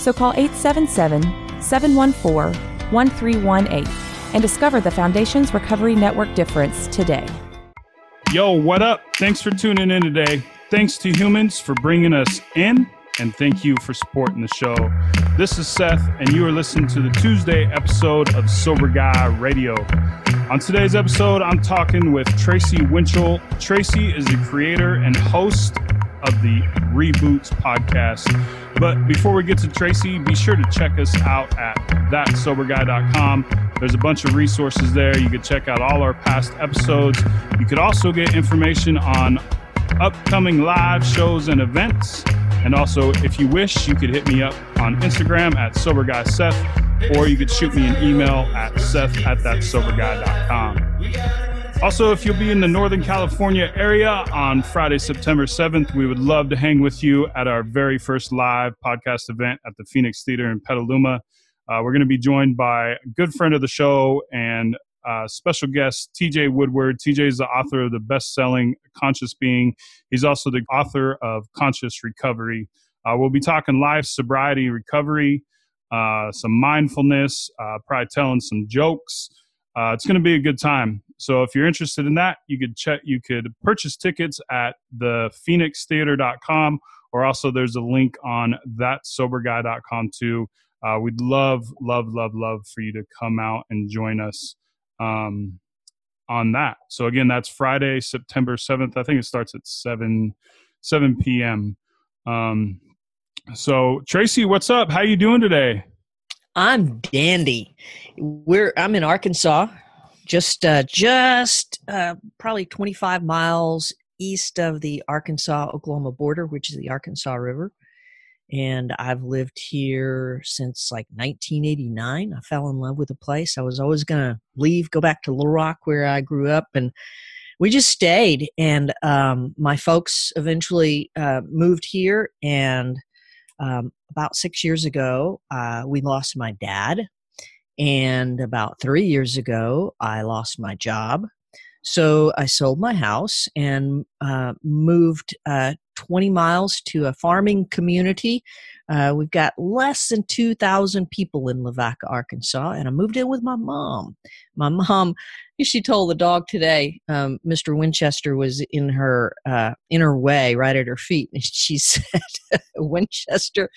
so call 877 714 1318 and discover the Foundation's Recovery Network difference today. Yo, what up? Thanks for tuning in today. Thanks to humans for bringing us in, and thank you for supporting the show. This is Seth, and you are listening to the Tuesday episode of Sober Guy Radio. On today's episode, I'm talking with Tracy Winchell. Tracy is the creator and host of the Reboots podcast. But before we get to Tracy, be sure to check us out at thatsoberguy.com. There's a bunch of resources there. You can check out all our past episodes. You could also get information on upcoming live shows and events. And also, if you wish, you could hit me up on Instagram at SoberGuySeth, or you could shoot me an email at seth at thatsoberguy.com. Also, if you'll be in the Northern California area on Friday, September 7th, we would love to hang with you at our very first live podcast event at the Phoenix Theater in Petaluma. Uh, we're going to be joined by a good friend of the show and uh, special guest TJ Woodward. TJ is the author of the best selling Conscious Being. He's also the author of Conscious Recovery. Uh, we'll be talking life, sobriety, recovery, uh, some mindfulness, uh, probably telling some jokes. Uh, it's going to be a good time. So if you're interested in that, you could check. You could purchase tickets at the phoenixtheater.com or also there's a link on thatsoberguy.com too. Uh, we'd love, love, love, love for you to come out and join us um, on that. So again, that's Friday, September 7th. I think it starts at 7 7 p.m. Um, so Tracy, what's up? How you doing today? I'm dandy. We're I'm in Arkansas, just uh, just uh, probably 25 miles east of the Arkansas Oklahoma border, which is the Arkansas River. And I've lived here since like 1989. I fell in love with the place. I was always going to leave, go back to Little Rock where I grew up, and we just stayed. And um, my folks eventually uh, moved here, and um, about six years ago, uh, we lost my dad. And about three years ago, I lost my job. So I sold my house and uh, moved uh, 20 miles to a farming community. Uh, we've got less than 2,000 people in Lavaca, Arkansas, and I moved in with my mom. My mom, she told the dog today, um, Mr. Winchester was in her uh, in her way, right at her feet, and she said, "Winchester,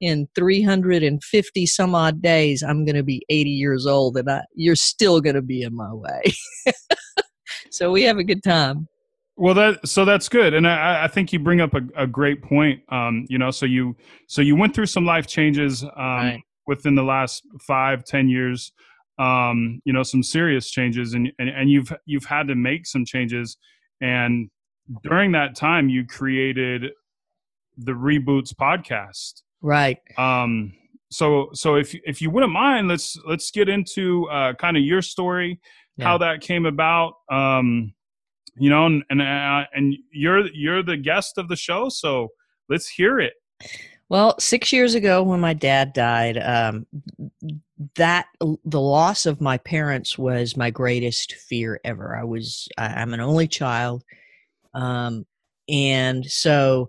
in 350 some odd days, I'm going to be 80 years old, and I, you're still going to be in my way." so we have a good time. Well, that so that's good, and I, I think you bring up a, a great point. Um, you know, so you so you went through some life changes um, right. within the last five, ten years. Um, you know, some serious changes, and, and and you've you've had to make some changes, and during that time, you created the Reboots podcast, right? Um, so so if if you wouldn't mind, let's let's get into uh, kind of your story, yeah. how that came about. Um, you know, and and, uh, and you're you're the guest of the show, so let's hear it. Well, six years ago, when my dad died, um, that the loss of my parents was my greatest fear ever. I was I'm an only child, um, and so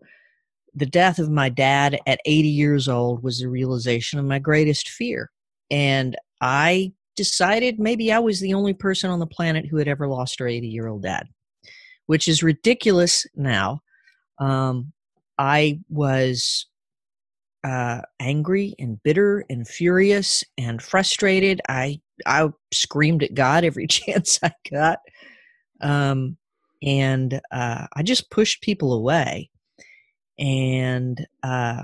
the death of my dad at 80 years old was the realization of my greatest fear, and I decided maybe I was the only person on the planet who had ever lost her 80 year old dad which is ridiculous now. Um, I was uh, angry and bitter and furious and frustrated. I I screamed at God every chance I got, um, and uh, I just pushed people away. And uh,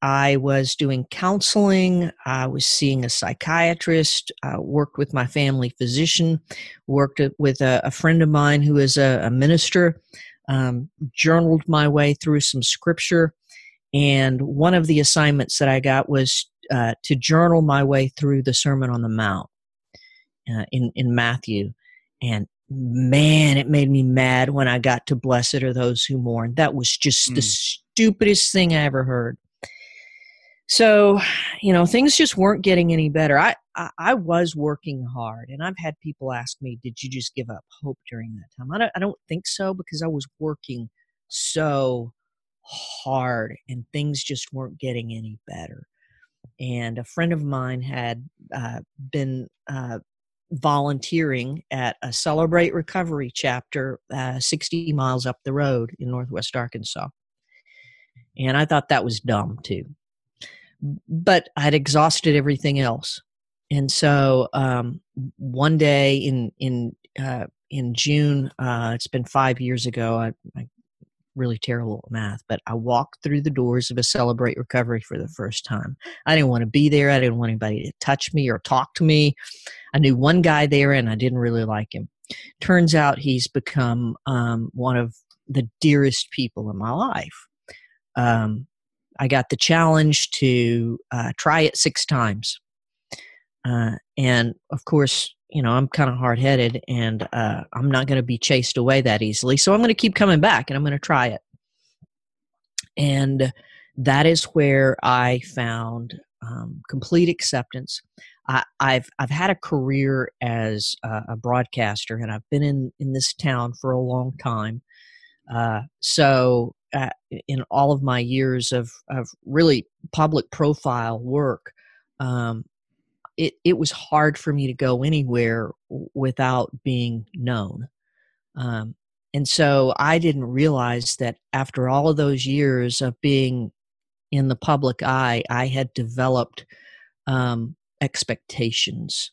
I was doing counseling. I was seeing a psychiatrist. I worked with my family physician. Worked with a, a friend of mine who is a, a minister. Um, journaled my way through some scripture, And one of the assignments that I got was uh, to journal my way through the Sermon on the Mount uh, in, in Matthew. And man, it made me mad when I got to Blessed are those who mourn. That was just mm. the stupidest thing I ever heard. So, you know, things just weren't getting any better. I, I, I, was working hard, and I've had people ask me, "Did you just give up hope during that time?" I don't, I don't think so because I was working so hard, and things just weren't getting any better. And a friend of mine had uh, been uh, volunteering at a Celebrate Recovery chapter uh, 60 miles up the road in Northwest Arkansas. And I thought that was dumb too. But I'd exhausted everything else. And so um, one day in in uh, in June, uh, it's been five years ago. I, I really terrible at math, but I walked through the doors of a Celebrate Recovery for the first time. I didn't want to be there. I didn't want anybody to touch me or talk to me. I knew one guy there and I didn't really like him. Turns out he's become um, one of the dearest people in my life. Um, I got the challenge to uh, try it six times. Uh, and of course, you know, I'm kind of hard headed and uh, I'm not going to be chased away that easily. So I'm going to keep coming back and I'm going to try it. And that is where I found um, complete acceptance. I, have I've had a career as a, a, broadcaster, and I've been in in this town for a long time. Uh, so, uh, in all of my years of of really public profile work, um, it, it was hard for me to go anywhere without being known. Um, and so I didn't realize that after all of those years of being in the public eye, I had developed um, expectations.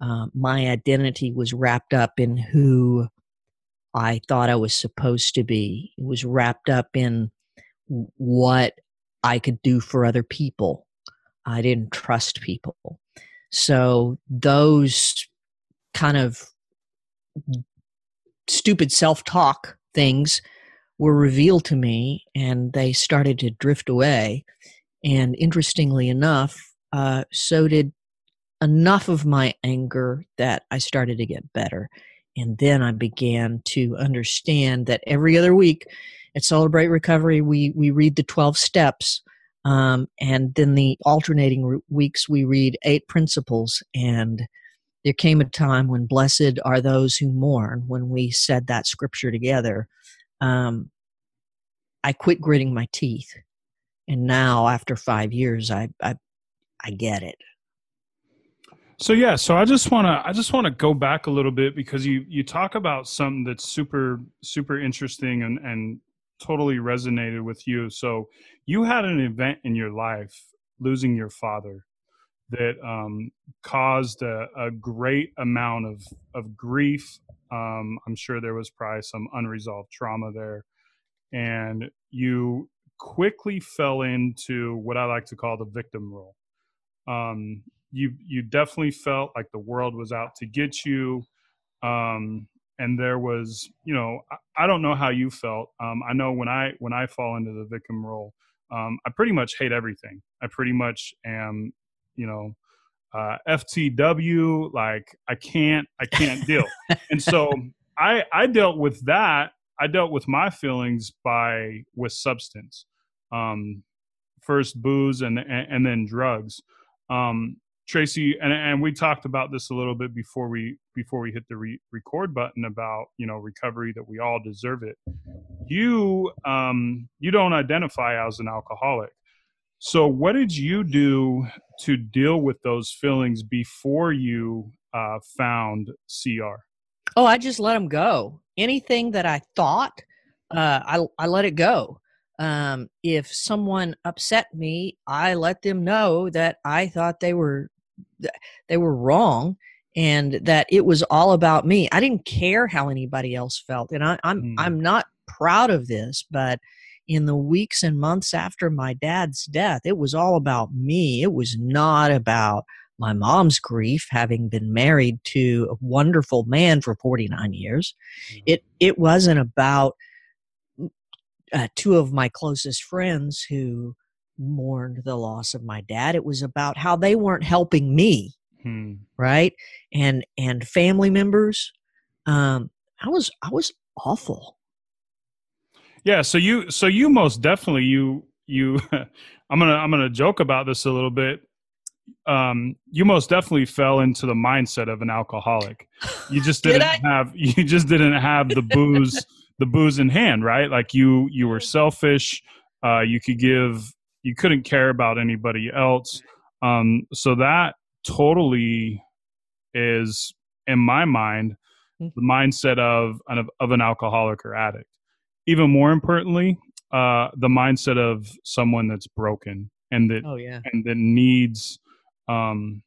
Uh, my identity was wrapped up in who I thought I was supposed to be. It was wrapped up in what I could do for other people. I didn't trust people. So those kind of stupid self talk things were revealed to me and they started to drift away. And interestingly enough, uh, so did enough of my anger that I started to get better. And then I began to understand that every other week at Celebrate Recovery, we, we read the 12 steps um, and then the alternating re- weeks, we read eight principles. And there came a time when blessed are those who mourn, when we said that scripture together. Um, I quit gritting my teeth. And now, after five years, I, I, I get it. So yeah, so I just want to I just want to go back a little bit because you you talk about something that's super super interesting and and totally resonated with you. So you had an event in your life, losing your father, that um, caused a, a, great amount of of grief. Um, I'm sure there was probably some unresolved trauma there, and you quickly fell into what I like to call the victim role. Um, you you definitely felt like the world was out to get you. Um, and there was you know I, I don't know how you felt. Um, i know when i when i fall into the victim role um, i pretty much hate everything. I pretty much am you know uh, ftw like i can't i can't deal. And so i i dealt with that i dealt with my feelings by with substance. Um, first booze and and, and then drugs. Um, Tracy, and, and we talked about this a little bit before we before we hit the re- record button about you know recovery that we all deserve it. You um, you don't identify as an alcoholic, so what did you do to deal with those feelings before you uh, found CR? Oh, I just let them go. Anything that I thought, uh, I I let it go. Um, if someone upset me, I let them know that I thought they were they were wrong and that it was all about me. I didn't care how anybody else felt, and I, I'm mm. I'm not proud of this, but in the weeks and months after my dad's death, it was all about me. It was not about my mom's grief, having been married to a wonderful man for 49 years. Mm. It it wasn't about uh, two of my closest friends who mourned the loss of my dad. It was about how they weren't helping me, Hmm. right? And and family members. Um, I was I was awful. Yeah, so you so you most definitely you you I'm gonna I'm gonna joke about this a little bit. Um, you most definitely fell into the mindset of an alcoholic. You just Did didn't I? have you just didn't have the booze the booze in hand, right? Like you you were selfish. Uh, you could give you couldn't care about anybody else. Um, so that totally is in my mind Hmm. the mindset of an of an alcoholic or addict. Even more importantly, uh, the mindset of someone that's broken and that Oh yeah. and that needs um,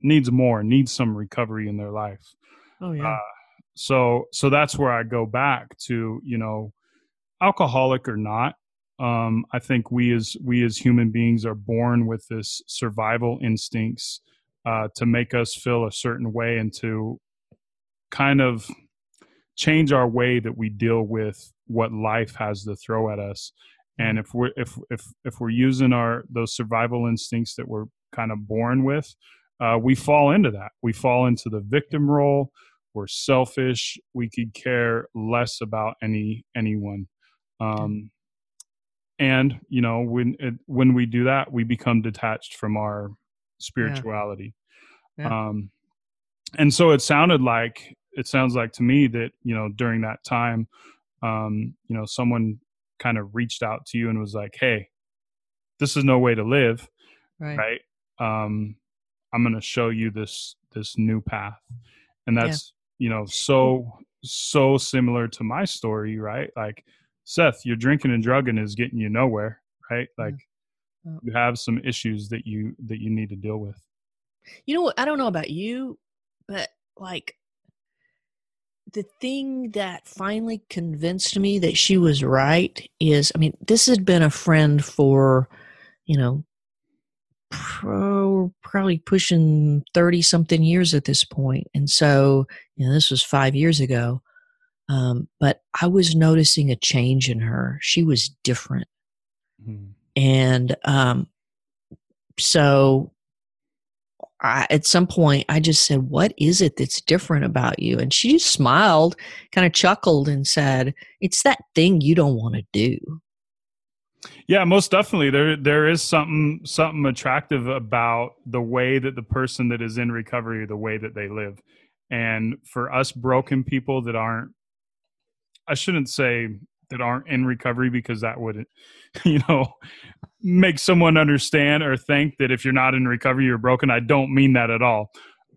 needs more, needs some recovery in their life. Oh yeah. Uh, so so that's where I go back to you know, alcoholic or not. Um, I think we as we as human beings are born with this survival instincts uh, to make us feel a certain way and to kind of change our way that we deal with what life has to throw at us. And if we're if if if we're using our those survival instincts that we're kind of born with, uh, we fall into that. We fall into the victim role. We're selfish. We could care less about any anyone. Um, and you know when it, when we do that, we become detached from our spirituality. Yeah. Um, and so it sounded like it sounds like to me that you know during that time, um, you know, someone kind of reached out to you and was like, "Hey, this is no way to live." right. right um i'm going to show you this this new path and Yeah. that's you know so so similar to my story right like seth your drinking and drugging is getting you nowhere right like Yeah. you have some issues that you that you need to deal with You know what? I don't know about you, but like the thing that finally convinced me that she was right is I mean, this had been a friend for, you know, pro, probably pushing 30 something years at this point. And so, you know, this was five years ago. Um, but I was noticing a change in her. She was different. And um, so I, at some point, I just said, What is it that's different about you? And she just smiled, kind of chuckled, and said, It's that thing you don't want to do. yeah most definitely there there is something something attractive about the way that the person that is in recovery the way that they live and for us broken people that aren't i shouldn't say that aren't in recovery because that would you know make someone understand or think that if you're not in recovery you're broken i don't mean that at all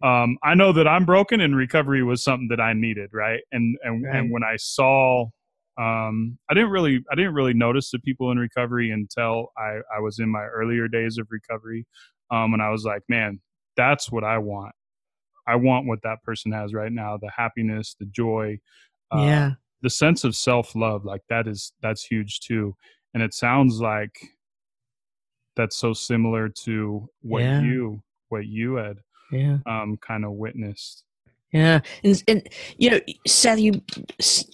um, i know that i'm broken and recovery was something that i needed right and and, Right. and when i saw um, I didn't really I didn't really notice the people in recovery until I, I was in my earlier days of recovery. Um, and I was like, man, that's what I want. I want what that person has right now, the happiness, the joy, uh, yeah. The sense of self love. Like that is that's huge too. And it sounds like that's so similar to what Yeah. you what you had Yeah. um, kind of witnessed. Yeah, and and you know, Seth, you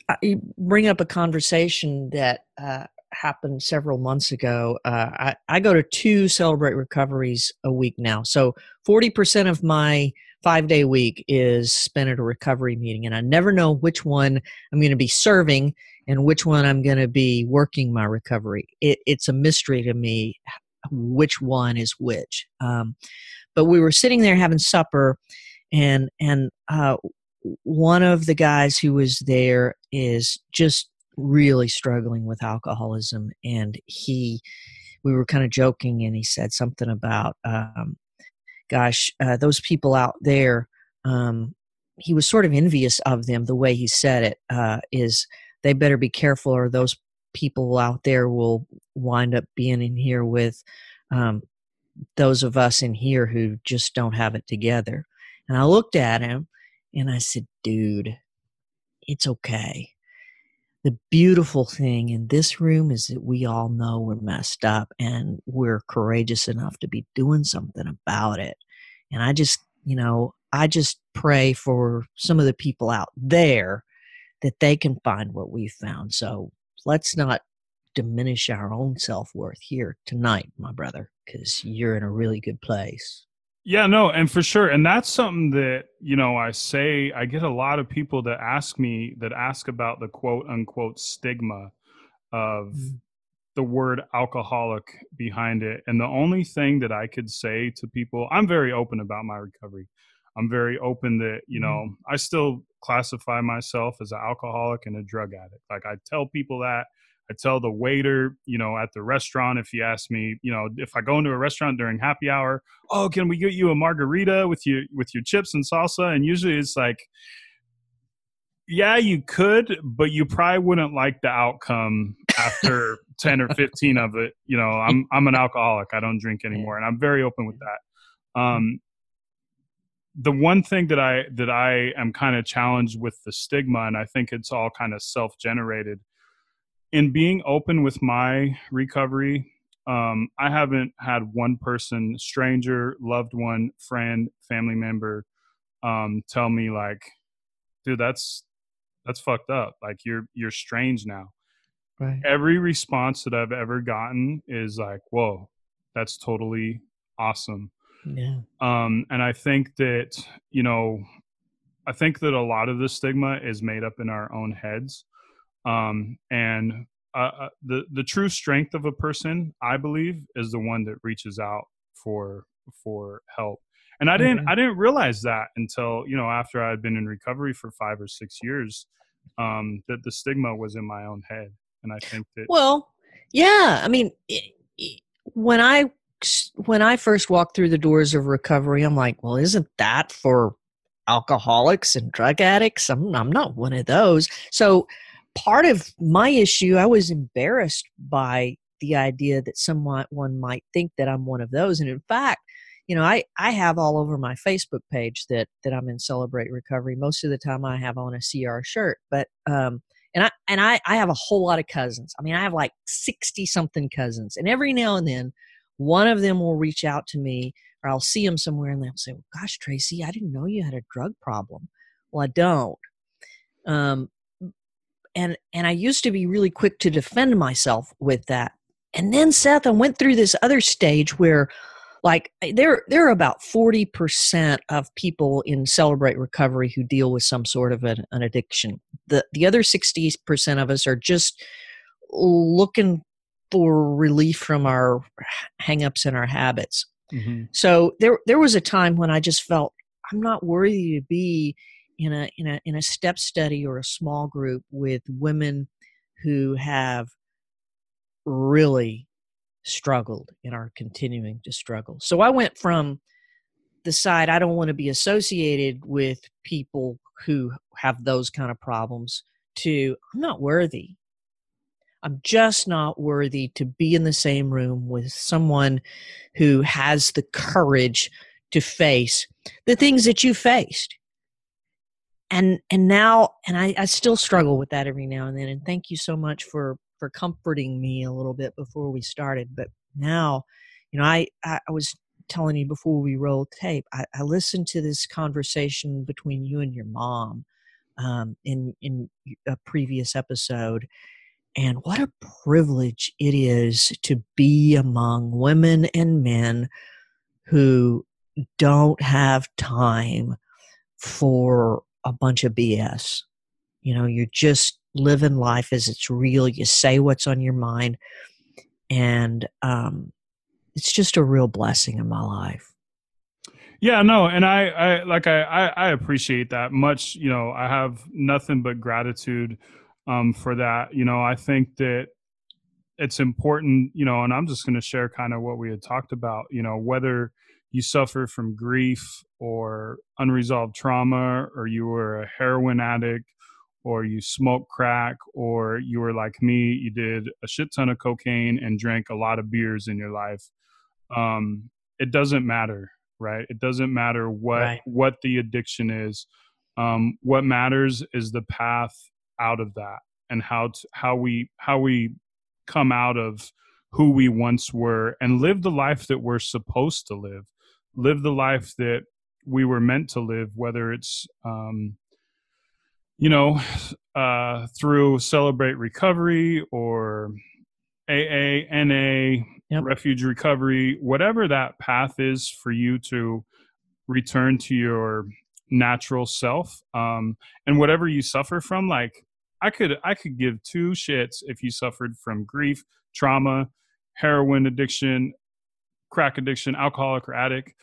uh, you bring up a conversation that uh, happened several months ago. Uh, I I go to two celebrate recoveries a week now, so forty percent of my five day week is spent at a recovery meeting, and I never know which one I'm going to be serving and which one I'm going to be working my recovery. It, it's a mystery to me which one is which. Um, but we were sitting there having supper and and uh, one of the guys who was there is just really struggling with alcoholism and he we were kind of joking and he said something about um, gosh uh, those people out there um, he was sort of envious of them the way he said it uh, is they better be careful or those people out there will wind up being in here with um, those of us in here who just don't have it together and I looked at him and I said, dude, it's okay. The beautiful thing in this room is that we all know we're messed up and we're courageous enough to be doing something about it. And I just, you know, I just pray for some of the people out there that they can find what we found. So let's not diminish our own self worth here tonight, my brother, because you're in a really good place. Yeah, no, and for sure. And that's something that, you know, I say, I get a lot of people that ask me, that ask about the quote unquote stigma of mm. the word alcoholic behind it. And the only thing that I could say to people, I'm very open about my recovery. I'm very open that, you mm-hmm. know, I still classify myself as an alcoholic and a drug addict. Like I tell people that I tell the waiter, you know, at the restaurant, if you ask me, you know, if I go into a restaurant during happy hour, oh, can we get you a margarita with your with your chips and salsa? And usually it's like, yeah, you could, but you probably wouldn't like the outcome after 10 or 15 of it. You know, I'm I'm an alcoholic. I don't drink anymore. And I'm very open with that. Um, the one thing that I that I am kind of challenged with the stigma, and I think it's all kind of self generated, in being open with my recovery, um, I haven't had one person, stranger, loved one, friend, family member, um, tell me like, dude, that's that's fucked up. Like you're you're strange now. Right. Every response that I've ever gotten is like, whoa, that's totally awesome. Yeah. Um, and I think that, you know, I think that a lot of the stigma is made up in our own heads. Um, and uh, uh, the the true strength of a person, I believe, is the one that reaches out for for help. And I didn't mm-hmm. I didn't realize that until you know after I had been in recovery for five or six years, um, that the stigma was in my own head. And I think that well, yeah, I mean, when I when I first walked through the doors of recovery, I'm like, well, isn't that for alcoholics and drug addicts? I'm I'm not one of those. So part of my issue, I was embarrassed by the idea that someone one might think that I'm one of those. And in fact, you know, I, I have all over my Facebook page that that I'm in Celebrate Recovery. Most of the time, I have on a CR shirt, but um, and I and I I have a whole lot of cousins. I mean, I have like sixty something cousins, and every now and then, one of them will reach out to me, or I'll see them somewhere, and they'll say, well, "Gosh, Tracy, I didn't know you had a drug problem." Well, I don't. Um, and and I used to be really quick to defend myself with that. And then Seth, I went through this other stage where like there there are about 40% of people in celebrate recovery who deal with some sort of an, an addiction the the other 60% of us are just looking for relief from our hangups and our habits mm-hmm. so there there was a time when i just felt i'm not worthy to be in a in a in a step study or a small group with women who have really struggled and are continuing to struggle. So I went from the side I don't want to be associated with people who have those kind of problems to I'm not worthy. I'm just not worthy to be in the same room with someone who has the courage to face the things that you faced and and now and I, I still struggle with that every now and then and thank you so much for for comforting me a little bit before we started but now you know i i, was telling you before we rolled tape I, I, listened to this conversation between you and your mom um, in in a previous episode and what a privilege it is to be among women and men who don't have time for a bunch of BS. You know, you're just living life as it's real. You say what's on your mind, and um, it's just a real blessing in my life. Yeah, no, and I, I like I, I appreciate that much. You know, I have nothing but gratitude um, for that. You know, I think that it's important. You know, and I'm just going to share kind of what we had talked about. You know, whether you suffer from grief or unresolved trauma, or you were a heroin addict, or you smoke crack, or you were like me, you did a shit ton of cocaine and drank a lot of beers in your life. Um, it doesn't matter, right? It doesn't matter what right. what the addiction is. Um, what matters is the path out of that and how to, how we how we come out of who we once were and live the life that we're supposed to live live the life that we were meant to live, whether it's, um, you know, uh, through Celebrate Recovery or AA, NA, Yep. refuge recovery, whatever that path is for you to return to your natural self, um, and whatever you suffer from, like I could I could give two shits if you suffered from grief, trauma, heroin addiction, crack addiction, alcoholic or addict.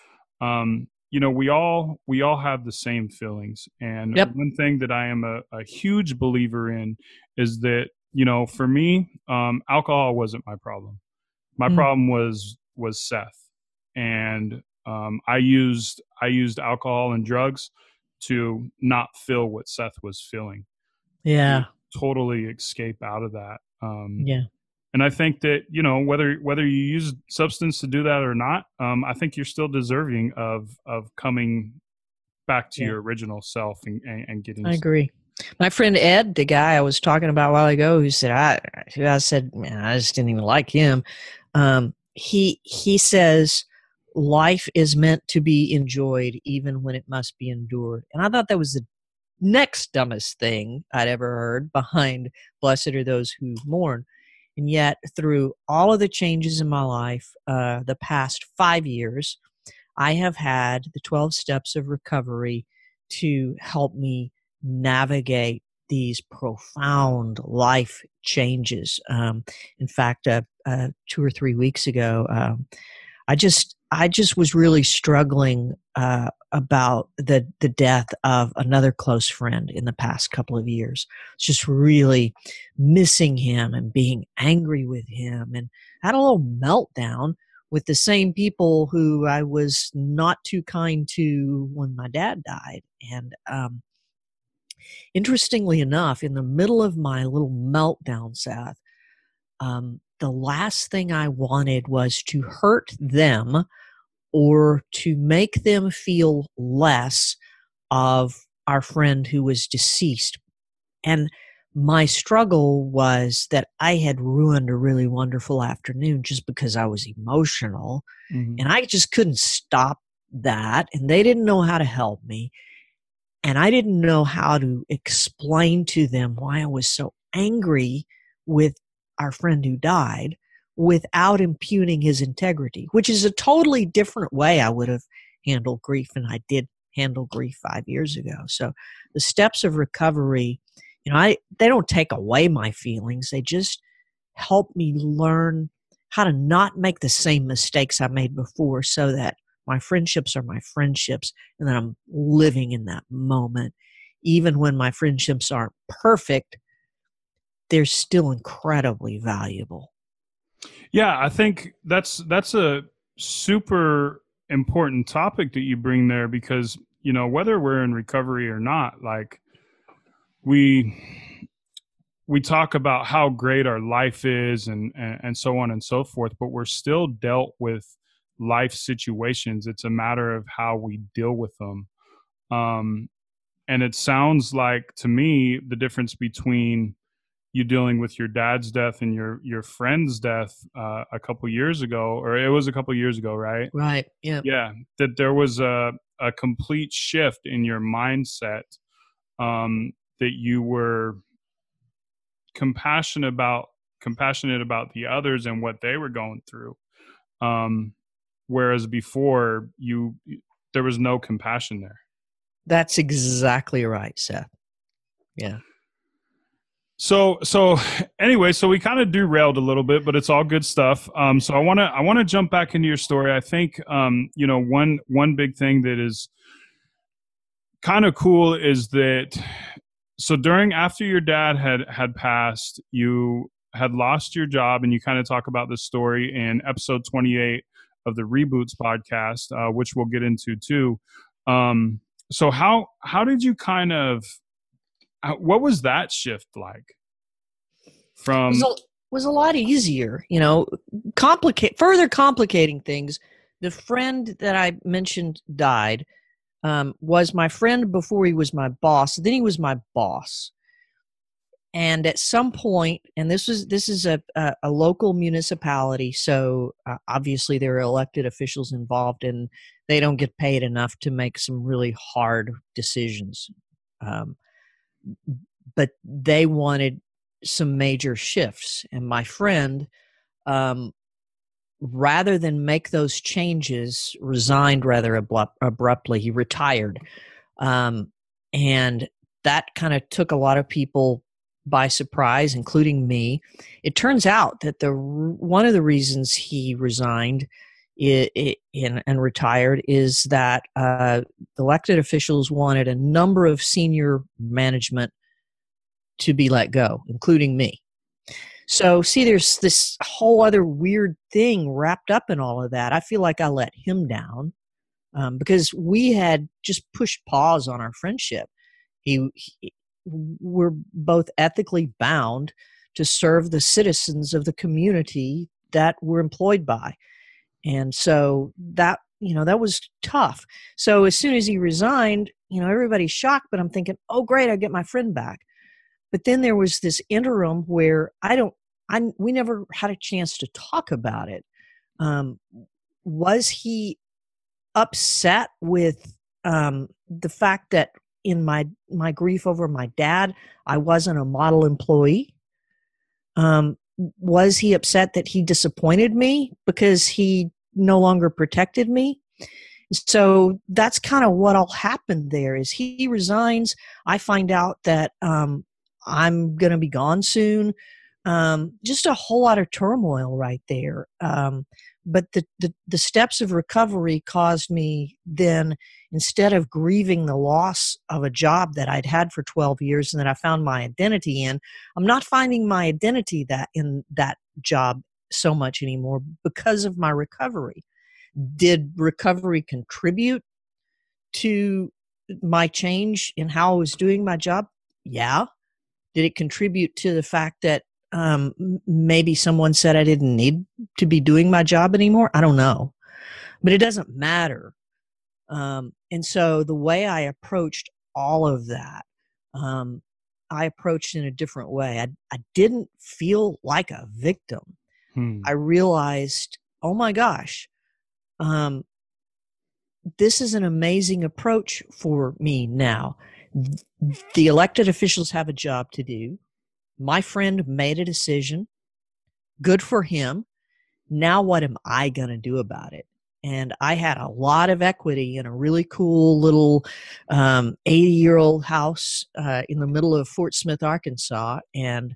Um, you know, we all we all have the same feelings. And Yep. one thing that I am a, a huge believer in is that, you know, for me, um, alcohol wasn't my problem. My Mm. problem was was Seth. And um, I used I used alcohol and drugs to not feel what Seth was feeling Yeah. totally escape out of that. Um, Yeah. And I think that you know whether whether you use substance to do that or not, um, I think you're still deserving of of coming back to Yeah. your original self and, and, and getting. I agree. My friend Ed, the guy I was talking about a while ago, who said I, who I said, man, I just didn't even like him. Um, he he says life is meant to be enjoyed even when it must be endured, and I thought that was the next dumbest thing I'd ever heard. Behind "Blessed are those who mourn," and yet through all of the changes in my life, uh, the past five years, I have had the twelve steps of recovery to help me navigate these profound life changes. Um, in fact, uh, uh, two or three weeks ago, um, I just I just was really struggling uh, about the the death of another close friend in the past couple of years. Just really missing him and being angry with him, and had a little meltdown with the same people who I was not too kind to when my dad died, and um, interestingly enough, in the middle of my little meltdown, Seth, um, the last thing I wanted was to hurt them or to make them feel less of our friend who was deceased. And my struggle was that I had ruined a really wonderful afternoon just because I was emotional Mhm. and I just couldn't stop that. And they didn't know how to help me. And I didn't know how to explain to them why I was so angry with our friend who died without impugning his integrity, which is a totally different way I would have handled grief. And I did handle grief five years ago. So the steps of recovery, you know, I they don't take away my feelings. They just help me learn how to not make the same mistakes I made before so that my friendships are my friendships and that I'm living in that moment. Even when my friendships aren't perfect, they're still incredibly valuable. Yeah, I think that's that's a super important topic that you bring there because you know whether we're in recovery or not, like we we talk about how great our life is and, and and so on and so forth, but we're still dealt with life situations. It's a matter of how we deal with them. Um, and it sounds like to me the difference between you dealing with your dad's death and your your friend's death uh, a couple years ago, or it was a couple years ago, right? Right. Yeah. Yeah, that there was a a complete shift in your mindset um, that you were compassionate about compassionate about the others and what they were going through, um, whereas before you there was no compassion there. That's exactly right, Seth. Yeah. So so anyway, so we kind of derailed a little bit, but it's all good stuff. Um, so I want to I want to jump back into your story. I think um, you know one one big thing that is kind of cool is that so during after your dad had had passed, you had lost your job, and you kind of talk about this story in episode twenty eight of the Reboots podcast, uh, which we'll get into too. Um, so how how did you kind of what was that shift like from was a, was a lot easier, you know, complicate further complicating things. The friend that I mentioned died um, was my friend before he was my boss. Then he was my boss. And at some point, and this was this is a a, a local municipality, so uh, obviously there are elected officials involved, and they don't get paid enough to make some really hard decisions. Um, but they wanted some major shifts. And my friend um, rather than make those changes, resigned rather abrupt, abruptly. He retired. Um, and that kind of took a lot of people by surprise, including me. It turns out that the one of the reasons he resigned it, it, in, and retired is that uh, elected officials wanted a number of senior management to be let go, including me. So, see, there's this whole other weird thing wrapped up in all of that. I feel like I let him down um, because we had just pushed pause on our friendship. He, he, we're both ethically bound to serve the citizens of the community that we're employed by. And so that, you know, that was tough. So as soon as he resigned, you know, everybody's shocked, but I'm thinking, oh, great, I get my friend back. But then there was this interim where I don't I we never had a chance to talk about it. Um, was he upset with um, the fact that in my my grief over my dad, I wasn't a model employee? Um, was he upset that he disappointed me because he no longer protected me? So that's kind of what all happened there. Is he resigns? I find out that um, I'm going to be gone soon um, just a whole lot of turmoil right there. Um, but the, the, the steps of recovery caused me then, instead of grieving the loss of a job that I'd had for 12 years and that I found my identity in, I'm not finding my identity that in that job so much anymore because of my recovery. Did recovery contribute to my change in how I was doing my job? Yeah. Did it contribute to the fact that um, maybe someone said I didn't need to be doing my job anymore. I don't know, but it doesn't matter. Um, and so the way I approached all of that, um, I approached in a different way. I, I didn't feel like a victim. Hmm. I realized, oh my gosh, um, this is an amazing approach for me now. The elected officials have a job to do my friend made a decision. Good for him. Now, what am I going to do about it? And I had a lot of equity in a really cool little 80 um, year old house uh, in the middle of Fort Smith, Arkansas. And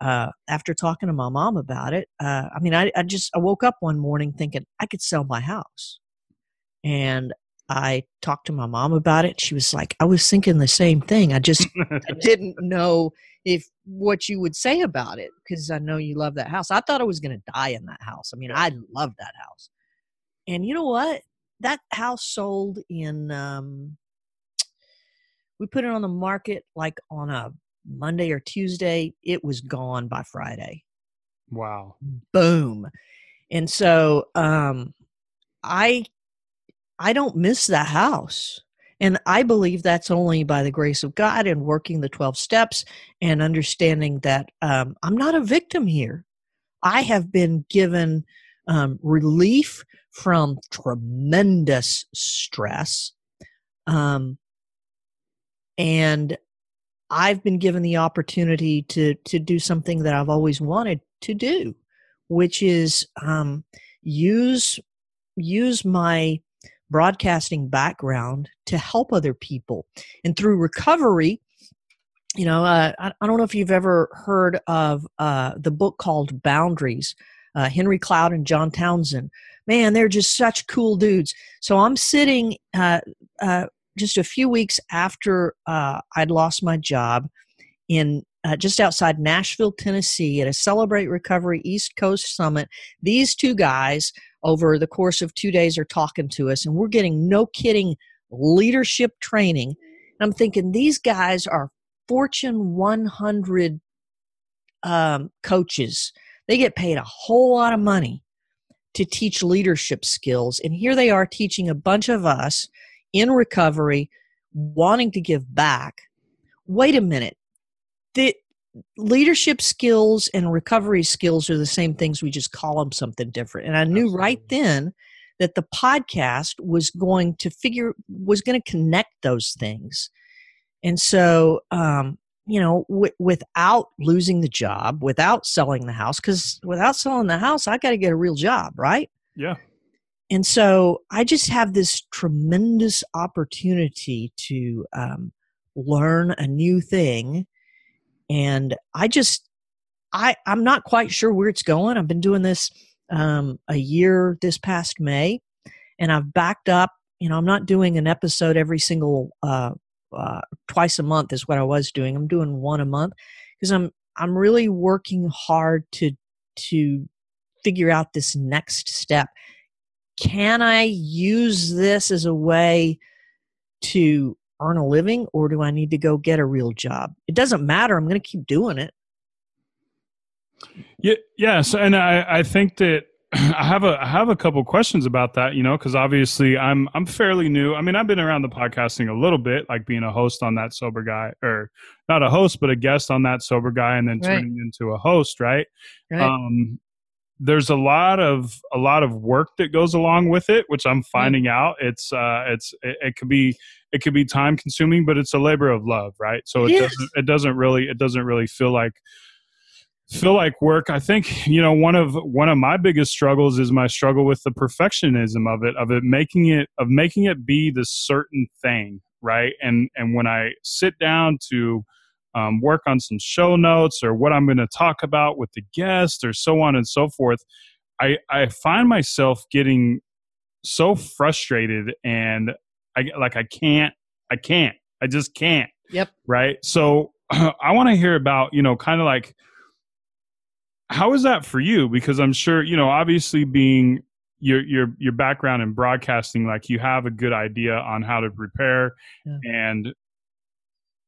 uh, after talking to my mom about it, uh, I mean, I, I just I woke up one morning thinking I could sell my house. And I talked to my mom about it. She was like, I was thinking the same thing. I just I didn't know if what you would say about it because I know you love that house. I thought I was going to die in that house. I mean, I love that house. And you know what? That house sold in um we put it on the market like on a Monday or Tuesday. It was gone by Friday. Wow. Boom. And so um I I don't miss the house. And I believe that's only by the grace of God and working the 12 steps and understanding that um, I'm not a victim here. I have been given um, relief from tremendous stress. Um, and I've been given the opportunity to, to do something that I've always wanted to do, which is um, use, use my broadcasting background to help other people. And through recovery, you know, uh, I, I, don't know if you've ever heard of uh, the book called Boundaries, uh, Henry Cloud and John Townsend. Man, they're just such cool dudes. So I'm sitting uh, uh, just a few weeks after uh, I'd lost my job in just outside Nashville, Tennessee, at a Celebrate Recovery East Coast Summit. These two guys over the course of two days are talking to us, and we're getting no kidding leadership training. I'm thinking these guys are Fortune 100 um, coaches. They get paid a whole lot of money to teach leadership skills. And here they are teaching a bunch of us in recovery, wanting to give back. Wait a minute. The, leadership skills and recovery skills are the same things we just call them something different and i knew Absolutely. right then that the podcast was going to figure was going to connect those things and so um you know, w- without losing the job, without selling the house, because without selling the house, I got to get a real job, right? Yeah. And so I just have this tremendous opportunity to um, learn a new thing. And I just, I, I'm not quite sure where it's going. I've been doing this um, a year this past May, and I've backed up. You know, I'm not doing an episode every single uh, uh, twice a month is what I was doing. I'm doing one a month because I'm I'm really working hard to to figure out this next step. Can I use this as a way to earn a living or do I need to go get a real job? It doesn't matter. I'm going to keep doing it. Yeah, yes, and I, I think that I have a I have a couple questions about that, you know, because obviously I'm I'm fairly new. I mean, I've been around the podcasting a little bit, like being a host on that sober guy, or not a host, but a guest on that sober guy, and then Right. turning into a host, right? Right? Um, there's a lot of a lot of work that goes along with it, which I'm finding out. It's uh, it's it, it could be it could be time consuming, but it's a labor of love, right? So it It doesn't it doesn't really it doesn't really feel like feel like work i think you know one of one of my biggest struggles is my struggle with the perfectionism of it of it making it of making it be the certain thing right and and when i sit down to um, work on some show notes or what i'm going to talk about with the guest or so on and so forth i i find myself getting so frustrated and i like i can't i can't i just can't Yep. right so i want to hear about you know kind of like how is that for you because i'm sure you know obviously being your your your background in broadcasting like you have a good idea on how to prepare Yeah. and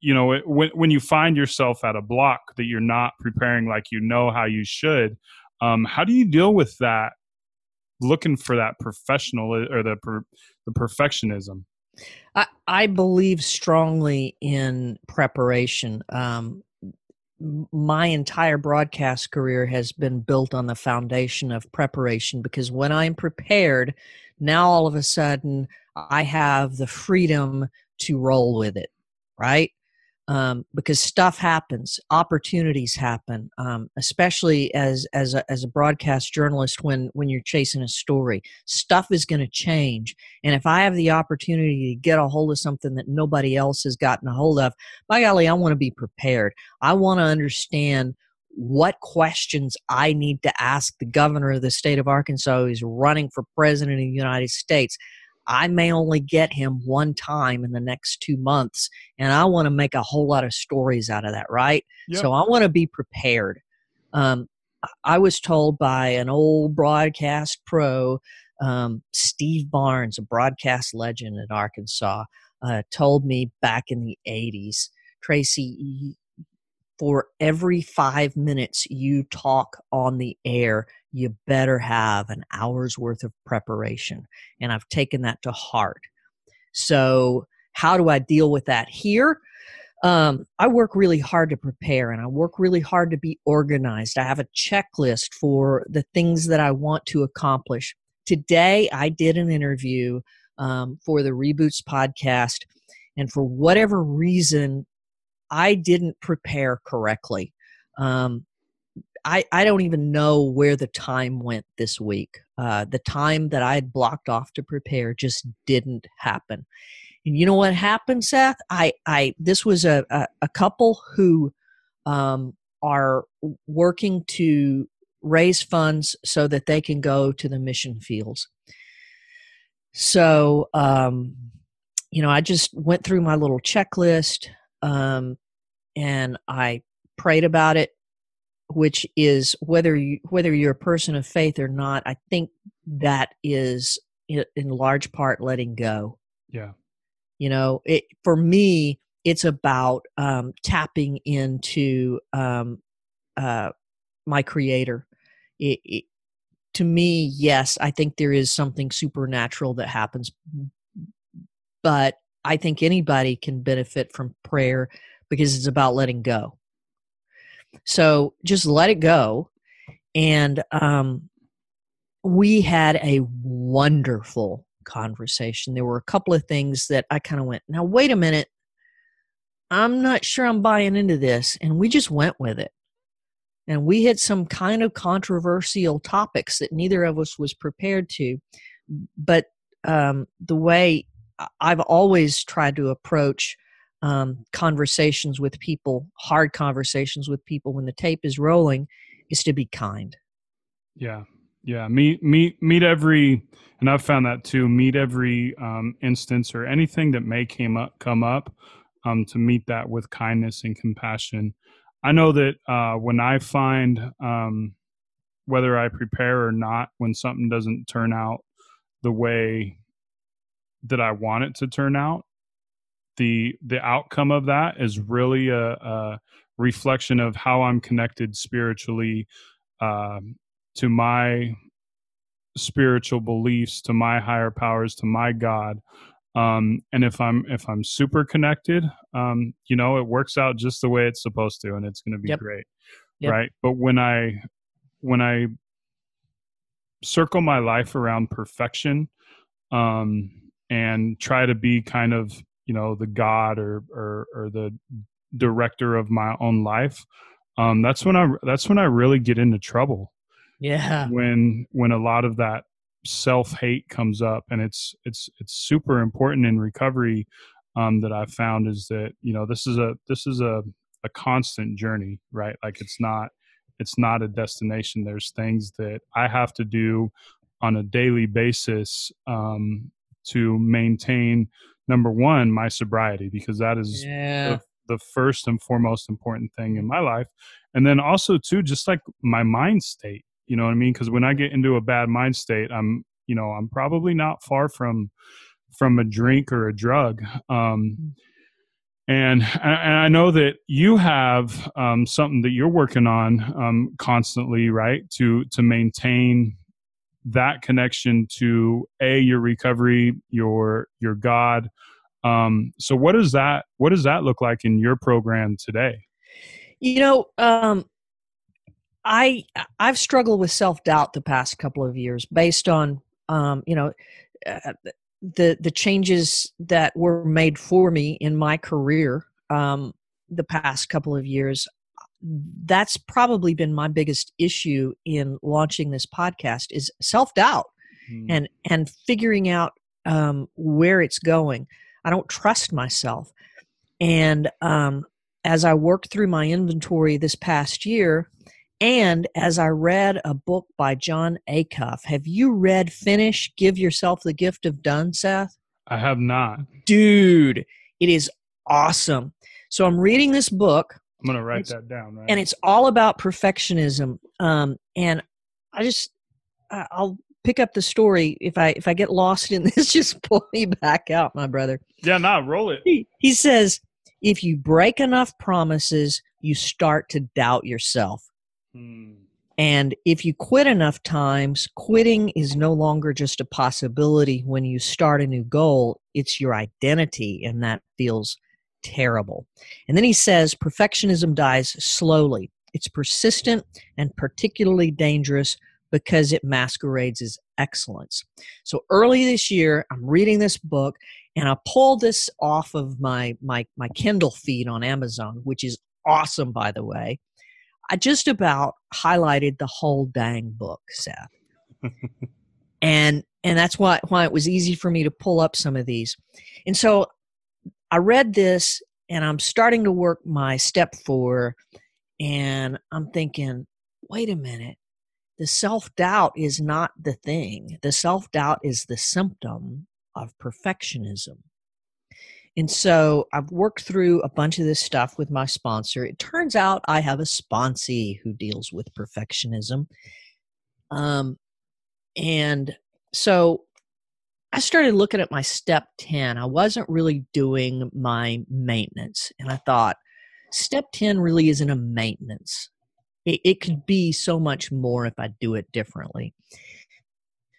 you know it, when when you find yourself at a block that you're not preparing like you know how you should um how do you deal with that looking for that professional or the the perfectionism I, I believe strongly in preparation. Um, my entire broadcast career has been built on the foundation of preparation because when I'm prepared, now all of a sudden I have the freedom to roll with it, right? Um, because stuff happens, opportunities happen, um, especially as as a, as a broadcast journalist when when you're chasing a story. Stuff is going to change, and if I have the opportunity to get a hold of something that nobody else has gotten a hold of, by golly, I want to be prepared. I want to understand what questions I need to ask the governor of the state of Arkansas who's running for president of the United States. I may only get him one time in the next two months, and I want to make a whole lot of stories out of that, right? Yep. So I want to be prepared. Um, I was told by an old broadcast pro um, Steve Barnes, a broadcast legend in Arkansas, uh, told me back in the 80s, Tracy, for every five minutes you talk on the air, you better have an hour's worth of preparation. And I've taken that to heart. So, how do I deal with that here? Um, I work really hard to prepare and I work really hard to be organized. I have a checklist for the things that I want to accomplish. Today, I did an interview um, for the Reboots podcast, and for whatever reason, I didn't prepare correctly. Um, I, I don't even know where the time went this week. Uh, the time that I had blocked off to prepare just didn't happen. And you know what happened, Seth? I, I this was a, a, a couple who um, are working to raise funds so that they can go to the mission fields. So, um, you know, I just went through my little checklist um, and I prayed about it, which is whether you whether you're a person of faith or not. I think that is in, large part letting go. yeah You know, it for me, it's about um, tapping into um, uh, my Creator. It, it, to me, yes, I think there is something supernatural that happens, but I think anybody can benefit from prayer because it's about letting go. So just let it go. And um, we had a wonderful conversation. There were a couple of things that I kind of went, now, wait a minute. I'm not sure I'm buying into this. And we just went with it. And we hit some kind of controversial topics that neither of us was prepared to. But um, the way I've always tried to approach um, conversations with people, hard conversations with people when the tape is rolling, is to be kind. Yeah, yeah. Meet meet meet every, and I've found that too. Meet every um, instance or anything that may came up come up, um, to meet that with kindness and compassion. I know that uh, when I find um, whether I prepare or not, when something doesn't turn out the way that I want it to turn out, the the outcome of that is really a, a reflection of how I'm connected spiritually uh, to my spiritual beliefs, to my higher powers, to my God. Um, and if I'm if I'm super connected, um, you know, it works out just the way it's supposed to, and it's going to be yep. great, yep. right? But when I when I circle my life around perfection um, and try to be kind of you know the god or or, or the director of my own life um, that's when i that's when i really get into trouble. Yeah. When when a lot of that self hate comes up and it's it's it's super important in recovery um, that i've found is that you know this is a this is a a constant journey right? Like it's not it's not a destination. There's things that i have to do on a daily basis um, to maintain number one my sobriety because that is yeah. the, the first and foremost important thing in my life and then also too just like my mind state you know what i mean because when i get into a bad mind state i'm you know i'm probably not far from from a drink or a drug um mm. and and i know that you have um something that you're working on um constantly right to to maintain that connection to a your recovery your your god. Um, so what does that what does that look like in your program today? You know um, i i've struggled with self-doubt the past couple of years based on um, you know uh, the the changes that were made for me in my career um, the past couple of years that's probably been my biggest issue in launching this podcast is self-doubt mm. and and figuring out um, where it's going. I don't trust myself. And um, as i worked through my inventory this past year and as i read a book by Jon Acuff have you read finish give yourself the gift of done seth? I have not. Dude it is awesome. So i'm reading this book I'm gonna write that down. Right? And it's all about perfectionism. Um, and I just I'll pick up the story if I if I get lost in this. Just pull me back out, my brother. Yeah, nah, roll it. He, he says, if you break enough promises, you start to doubt yourself. Hmm. And if you quit enough times, quitting is no longer just a possibility when you start a new goal, it's your identity, and that feels terrible. And then he says perfectionism dies slowly. It's persistent and particularly dangerous because it masquerades as excellence. So early this year, I'm reading this book and I pulled this off of my my my Kindle feed on Amazon, which is awesome by the way. I just about highlighted the whole dang book, Seth. and and that's why why it was easy for me to pull up some of these. And so I read this and I'm starting to work my step four, and I'm thinking, wait a minute, the self doubt is not the thing. The self doubt is the symptom of perfectionism. And so I've worked through a bunch of this stuff with my sponsor. It turns out I have a sponsee who deals with perfectionism. Um, and so I started looking at my step 10. I wasn't really doing my maintenance. And I thought, step 10 really isn't a maintenance. It, it could be so much more if I do it differently.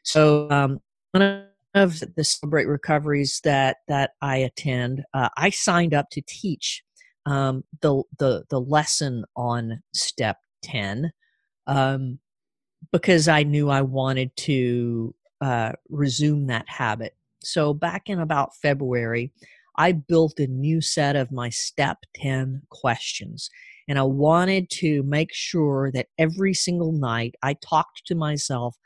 So, um, one of the Celebrate Recoveries that, that I attend, uh, I signed up to teach um, the, the, the lesson on step 10 um, because I knew I wanted to uh, resume that habit. So back in about February, I built a new set of my step 10 questions. And I wanted to make sure that every single night I talked to myself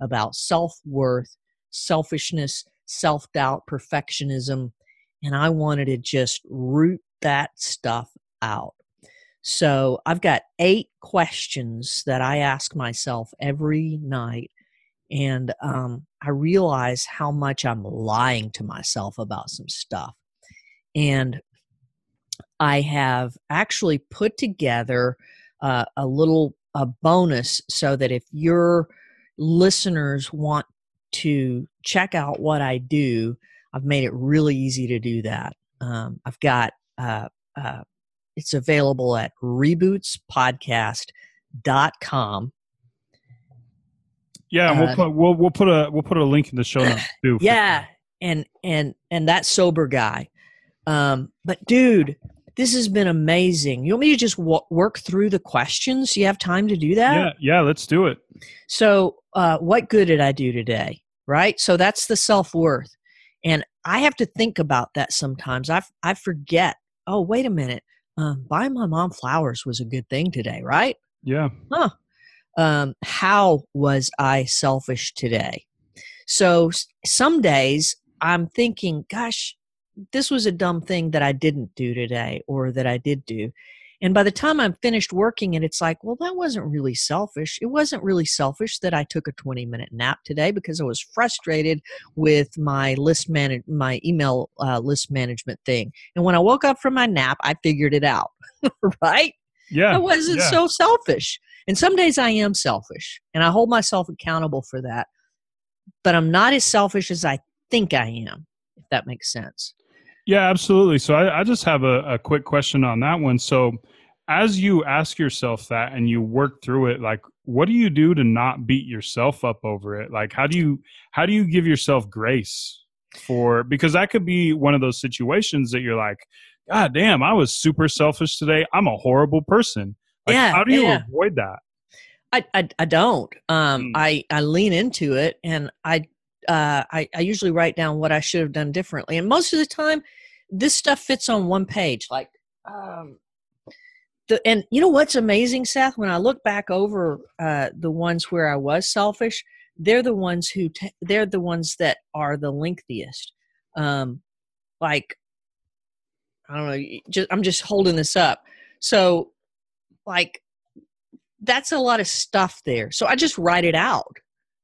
about self worth, selfishness, self doubt, perfectionism. And I wanted to just root that stuff out. So I've got eight questions that I ask myself every night. And um, I realize how much I'm lying to myself about some stuff. And I have actually put together uh, a little a bonus so that if your listeners want to check out what I do, I've made it really easy to do that. Um, I've got uh, uh, it's available at rebootspodcast.com. Yeah, uh, we'll put we'll we'll put a we'll put a link in the show notes too. Yeah, and and and that sober guy. Um, but dude, this has been amazing. You want me to just w- work through the questions? You have time to do that? Yeah, yeah, let's do it. So, uh, what good did I do today? Right. So that's the self worth, and I have to think about that sometimes. I I forget. Oh, wait a minute. Um, buying my mom flowers was a good thing today, right? Yeah. Huh. Um, how was I selfish today? So some days I'm thinking, gosh, this was a dumb thing that I didn't do today or that I did do. And by the time I'm finished working it, it's like, well, that wasn't really selfish. It wasn't really selfish that I took a 20 minute nap today because I was frustrated with my list manage my email uh, list management thing. And when I woke up from my nap, I figured it out. right? Yeah. I wasn't yeah. so selfish. And some days I am selfish and I hold myself accountable for that. But I'm not as selfish as I think I am, if that makes sense. Yeah, absolutely. So I, I just have a, a quick question on that one. So as you ask yourself that and you work through it, like what do you do to not beat yourself up over it? Like how do you how do you give yourself grace for because that could be one of those situations that you're like, God damn, I was super selfish today. I'm a horrible person. Like, yeah. How do you yeah. avoid that? I, I, I don't. Um, Mm. I, I lean into it and I, uh, I, I usually write down what I should have done differently. And most of the time, this stuff fits on one page. Like, um, the, and you know what's amazing, Seth? When I look back over uh, the ones where I was selfish, they're the ones who t- they're the ones that are the lengthiest. Um, like, I don't know. Just, I'm just holding this up. So, like, that's a lot of stuff there. So I just write it out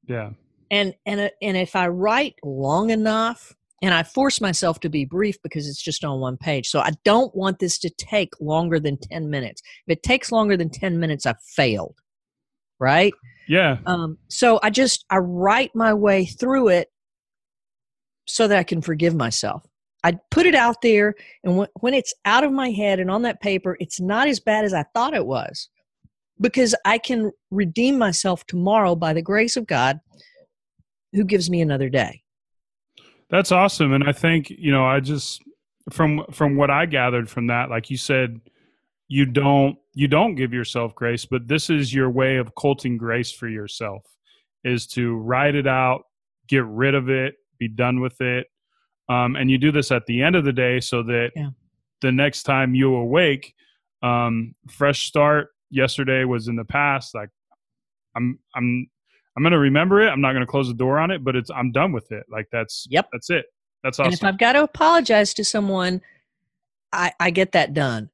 Yeah. and and uh, and if I write long enough, and I force myself to be brief because it's just on one page, so I don't want this to take longer than ten minutes. If it takes longer than ten minutes, I've failed. Right. Yeah. Um, so I just I write my way through it so that I can forgive myself. I put it out there, and when, it's out of my head and on that paper, it's not as bad as I thought it was because I can redeem myself tomorrow by the grace of God who gives me another day. That's awesome. And I think, you know, I just from from what I gathered from that, like you said, you don't you don't give yourself grace, but this is your way of culting grace for yourself is to write it out, get rid of it, be done with it. Um, and you do this at the end of the day so that Yeah. the next time you awake, um, fresh start. Yesterday was in the past. Like I'm I'm I'm gonna remember it. I'm not gonna close the door on it, but it's I'm done with it. Like that's Yep. that's it. That's And if. I've got to apologize to someone, I, I get that done.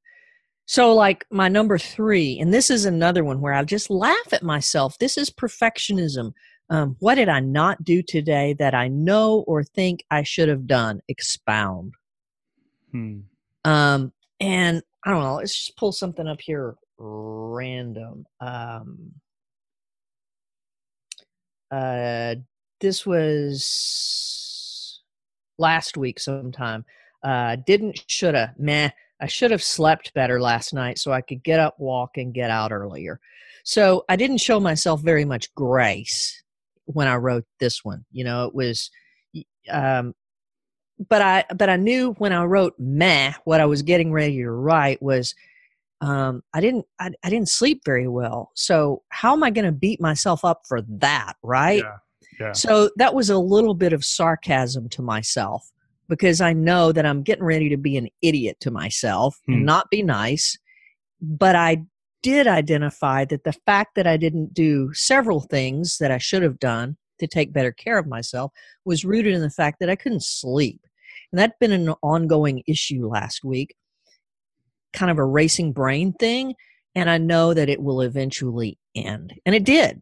So, like my number three, and this is another one where I just laugh at myself. This is perfectionism. Um, what did I not do today that I know or think I should have done? Expound. Hmm. Um, and I don't know. Let's just pull something up here random. Um, uh, this was last week sometime. Uh, didn't shoulda meh. I should have slept better last night so I could get up, walk, and get out earlier. So I didn't show myself very much grace when I wrote this one. You know, it was, um, but I but I knew when I wrote meh, what I was getting ready to write was, um, I didn't I, I didn't sleep very well. So how am I going to beat myself up for that? Right. Yeah. Yeah. So that was a little bit of sarcasm to myself. because I know that I'm getting ready to be an idiot to myself Hmm. and not be nice. But I did identify that the fact that I didn't do several things that I should have done to take better care of myself was rooted in the fact that I couldn't sleep. And that'd been an ongoing issue last week, kind of a racing brain thing. And I know that it will eventually end. And it did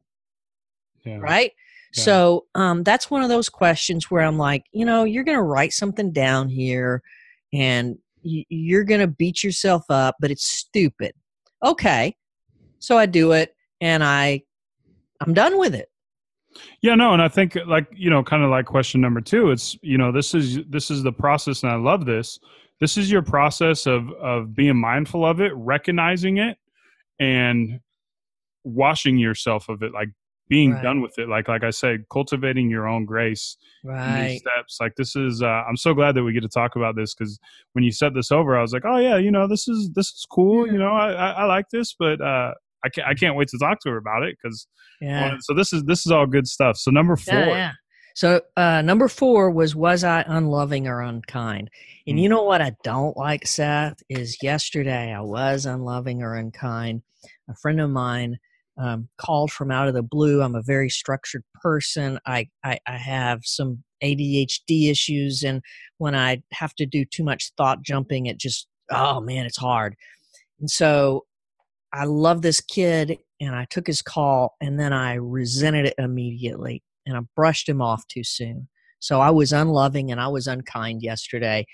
Yeah. right Yeah. so um, that's one of those questions where i'm like you know you're going to write something down here and y- you're going to beat yourself up but it's stupid okay so i do it and i i'm done with it Yeah, no, and I think like you know, kind of like question number two. It's you know, this is this is the process, and I love this. This is your process of of being mindful of it, recognizing it, and washing yourself of it, like being Right. done with it. Like like I said, cultivating your own grace right steps. Like this is. Uh, I'm so glad that we get to talk about this because when you set this over, I was like, oh yeah, you know, this is this is cool. You know, I I, I like this, but uh, I can't I can't wait to talk to her about it because yeah so this is this is all good stuff. So number four. Yeah, yeah. So uh, number four was was I unloving or unkind? And Mm. you know what I don't like, Seth, is yesterday I was unloving or unkind. A friend of mine um, called from out of the blue. I'm a very structured person. I, I I have some ADHD issues, and when I have to do too much thought jumping, it just oh man, it's hard. And so I love this kid, and I took his call, and then I resented it immediately and I brushed him off too soon. So I was unloving and I was unkind yesterday,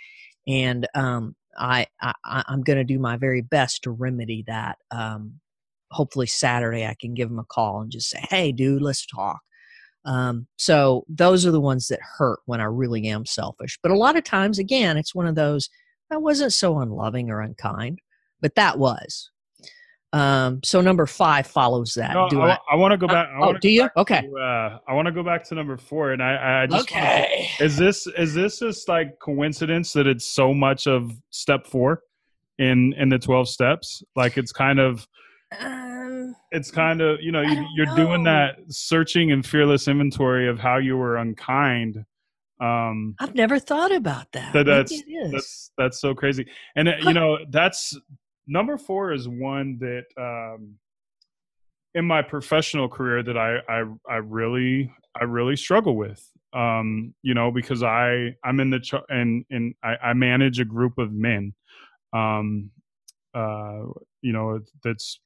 and um, I, I I'm going to do my very best to remedy that. Um, hopefully Saturday I can give him a call and just say, "Hey, dude, let's talk." Um, so those are the ones that hurt when I really am selfish. But a lot of times, again, it's one of those I wasn't so unloving or unkind, but that was. Um, so number five follows that. No, do I, I, I want to go back. I oh, do go you? Okay. to, uh, I want to go back to number four, and I, I just wanna- Okay. is this is this just like coincidence that it's so much of step four in in the twelve steps? Like it's kind of Um, it's kind of you know you, you're doing that searching and fearless inventory of how you were unkind. Um, I've never thought about that. That- that's- that's that's so crazy and uh, you know that's number four is one that um in my professional career that i i, I really i really struggle with um you know because i i'm in the ch- and and I, I manage a group of men um uh you know that's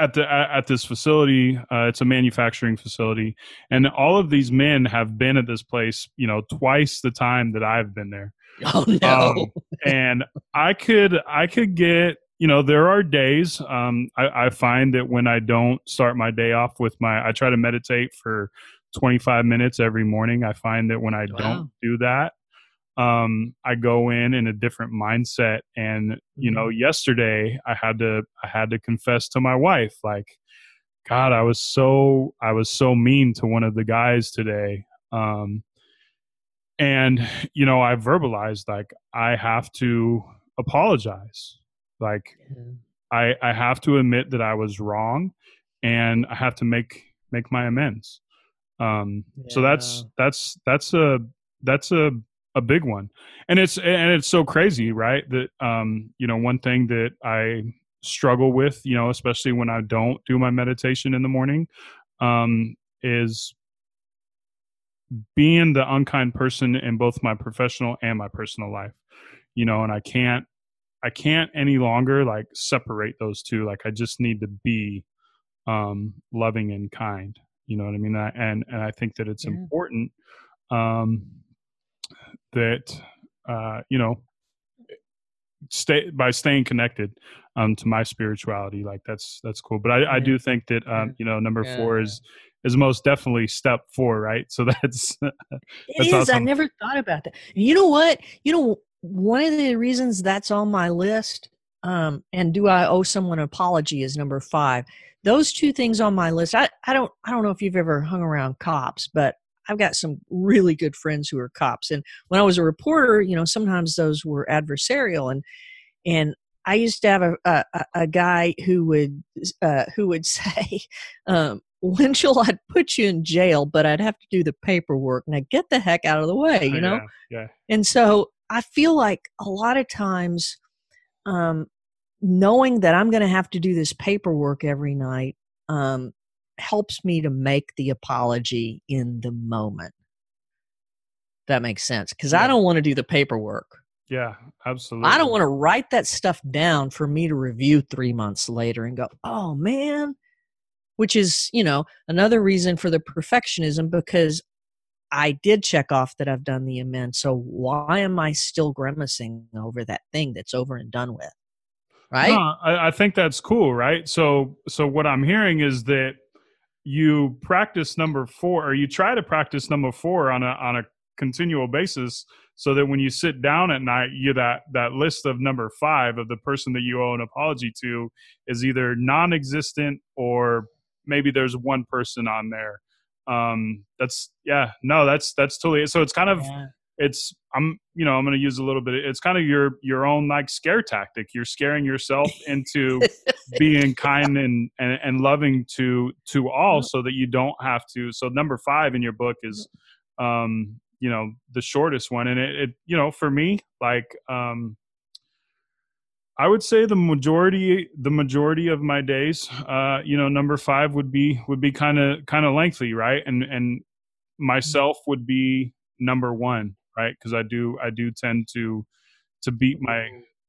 at the at this facility uh, it's a manufacturing facility and all of these men have been at this place you know twice the time that i've been there oh no. um, and I could I could get you know there are days um, I, I find that when I don't start my day off with my I try to meditate for 25 minutes every morning. I find that when I Wow. don't do that, um, I go in in a different mindset. And you know, yesterday I had to I had to confess to my wife like, God, I was so I was so mean to one of the guys today. Um, and you know i verbalized like i have to apologize like i i have to admit that i was wrong and i have to make make my amends um so that's that's that's a that's a a big one. And it's and it's so crazy right? That um you know one thing that i struggle with you know especially when i don't do my meditation in the morning um is being the unkind person in both my professional and my personal life you know and i can't i can't any longer like separate those two. Like i just need to be um loving and kind you know what i mean? I, and and i think that it's Yeah. important um that uh you know stay by staying connected um to my spirituality like that's that's cool but i i do think that um you know number four is is most definitely step four right so that's It That's is. I never thought about that. You know what? You know, one of the reasons that's on my list, um, and do I owe someone an apology is number five. Those two things on my list. I, I don't I don't know if you've ever hung around cops, but I've got some really good friends who are cops. And when I was a reporter, you know, sometimes those were adversarial and and I used to have a a, a- guy who would uh, who would say, um, Winchell, I'd put you in jail, but I'd have to do the paperwork. Now get the heck out of the way, you know? Yeah. yeah. And so I feel like a lot of times, um, knowing that I'm going to have to do this paperwork every night um, helps me to make the apology in the moment. That makes sense because Yeah. I don't want to do the paperwork. Yeah. Absolutely. I don't want to write that stuff down for me to review three months later and go, oh man, which is, you know, another reason for the perfectionism because I did check off that I've done the amend. So why am I still grimacing over that thing that's over and done with? Right? No, I, I think that's cool, right? So, so what I'm hearing is that you practice number four, or you try to practice number four on a on a continual basis, so that when you sit down at night, you that that list of number five of the person that you owe an apology to is either non-existent or maybe there's one person on there. Um, that's yeah, no, that's that's totally. So it's kind of Yeah. It's i'm you know i'm going to use a little bit it's kind of your your own like scare tactic. You're scaring yourself into being kind and, and and loving to to all so that you don't have to. So number five in your book is um you know the shortest one. And it, it you know for me like um i would say the majority the majority of my days uh you know number five would be would be kind of kind of lengthy right? And and myself would be number one right? Because i do i do tend to to beat my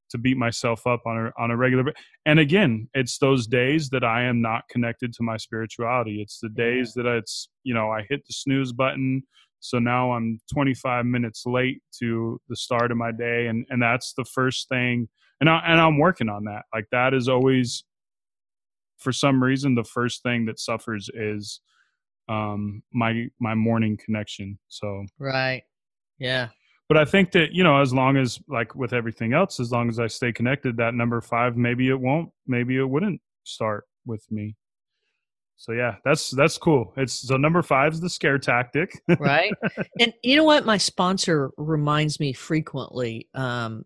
to beat myself up on a on a regular ba- and again it's those days that i am not connected to my spirituality. It's the days that it's you know i hit the snooze button so now i'm 25 minutes late to the start of my day and and that's the first thing and I, and i'm working on that. Like that is always for some reason the first thing that suffers is um my my morning connection so Right. Yeah. but I think that you know, as long as like with everything else, as long as I stay connected, that number five, maybe it won't, maybe it wouldn't start with me. So yeah, that's that's cool. It's so number five's the scare tactic. right and you know what my sponsor reminds me frequently um,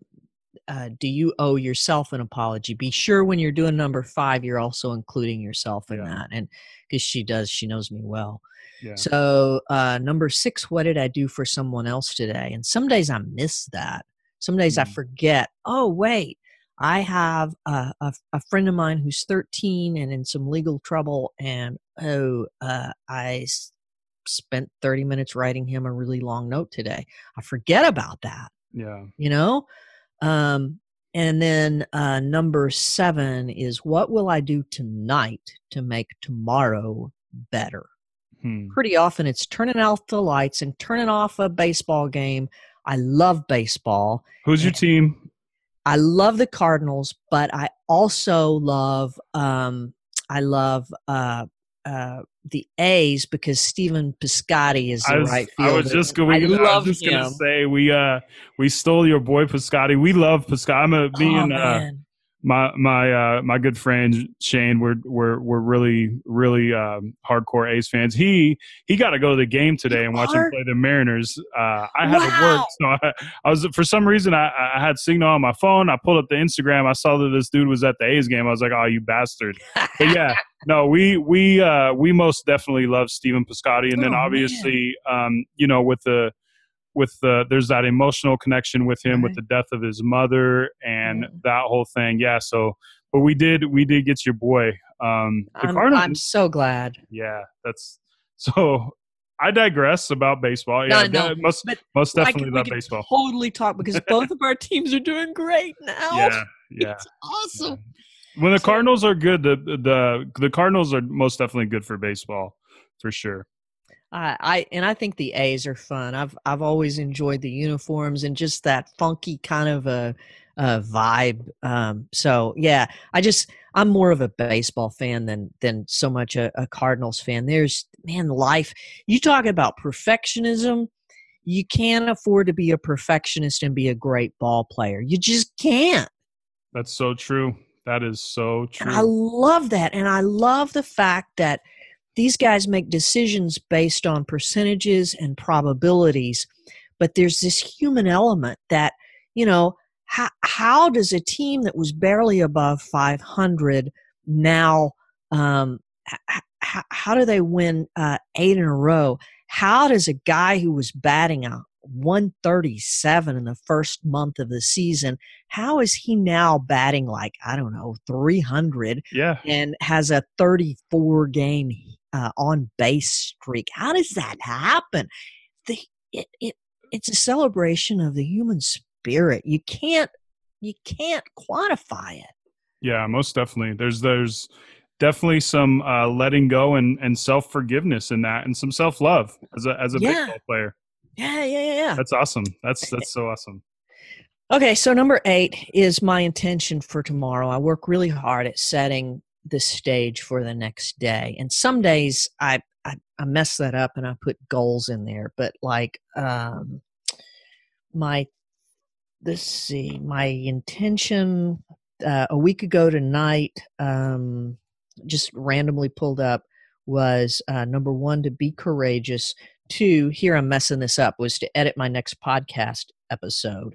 uh, do you owe yourself an apology? Be sure when you're doing number five you're also including yourself in Yeah. that and because she does she knows me well. Yeah, so uh, number six what did i do for someone else today? And some days i miss that. Some days i Mm. forget oh wait i have a, a, a friend of mine who's 13 and in some legal trouble and oh uh, i s- spent 30 minutes writing him a really long note today. I forget about that yeah, you know um and then uh number seven is what will i do tonight to make tomorrow better Hmm. pretty often it's turning off the lights and turning off a baseball game i love baseball Who's your team? i love the cardinals but i also love um i love uh uh the A's because Stephen Piscotty is the was, right I fielder. was just going. I I, was just gonna say we uh we stole your boy Piscotty. We love Piscotty. I'm a, me oh, and uh, man. My my uh my good friend Shane we're we're we're really really um hardcore A's fans. He he got to go to the game today and watch him play the Mariners. Uh I had to work so I, I was for some reason I I had signal on my phone. I pulled up the Instagram. I saw that this dude was at the A's game. I was like, "Oh, you bastard." But yeah, no, we we uh we most definitely love Stephen Piscotty and then Oh, man. obviously um you know with the with the there's that emotional connection with him with the death of his mother and Yeah. that whole thing yeah so but we did we did get your boy um the I'm, cardinals I'm so glad. yeah that's so i digress about baseball No, yeah no, that- most most definitely we baseball Totally talk because both of our teams are doing great now. yeah yeah It's awesome. when the So- cardinals are good the the the cardinals are most definitely good for baseball for sure I, I and I think the A's are fun. I've I've always enjoyed the uniforms and just that funky kind of a, a vibe. Um, so yeah, I just I'm more of a baseball fan than than so much a, a Cardinals fan. There's man, life. You talk about perfectionism. You can't afford to be a perfectionist and be a great ball player. You just can't. that's so true that is so And I love that. And I love the fact that these guys make decisions based on percentages and probabilities. But there's this human element that, you know, how, how does a team that was barely above 500 now, um, how, how do they win uh, eight in a row? How does a guy who was batting a 137 in the first month of the season, how is he now batting like, I don't know, 300 Yeah. and has a 34 game uh, on base streak? How does that happen? The, it, it, it's a celebration of the human spirit. You can't you can't quantify it. Yeah, most definitely. There's there's definitely some uh, letting go and, and self forgiveness in that, and some self love as a as a Yeah. baseball player. Yeah, yeah, yeah, yeah. That's awesome. That's that's so awesome. Okay, so number eight is my intention for tomorrow. I work really hard at setting the stage for the next day, and some days I I, I mess that up and I put goals in there. But like um, my let's see, my intention uh, a week ago tonight, um, just randomly pulled up was uh, number one to be courageous. Two, here I'm messing this up, was to edit my next podcast episode.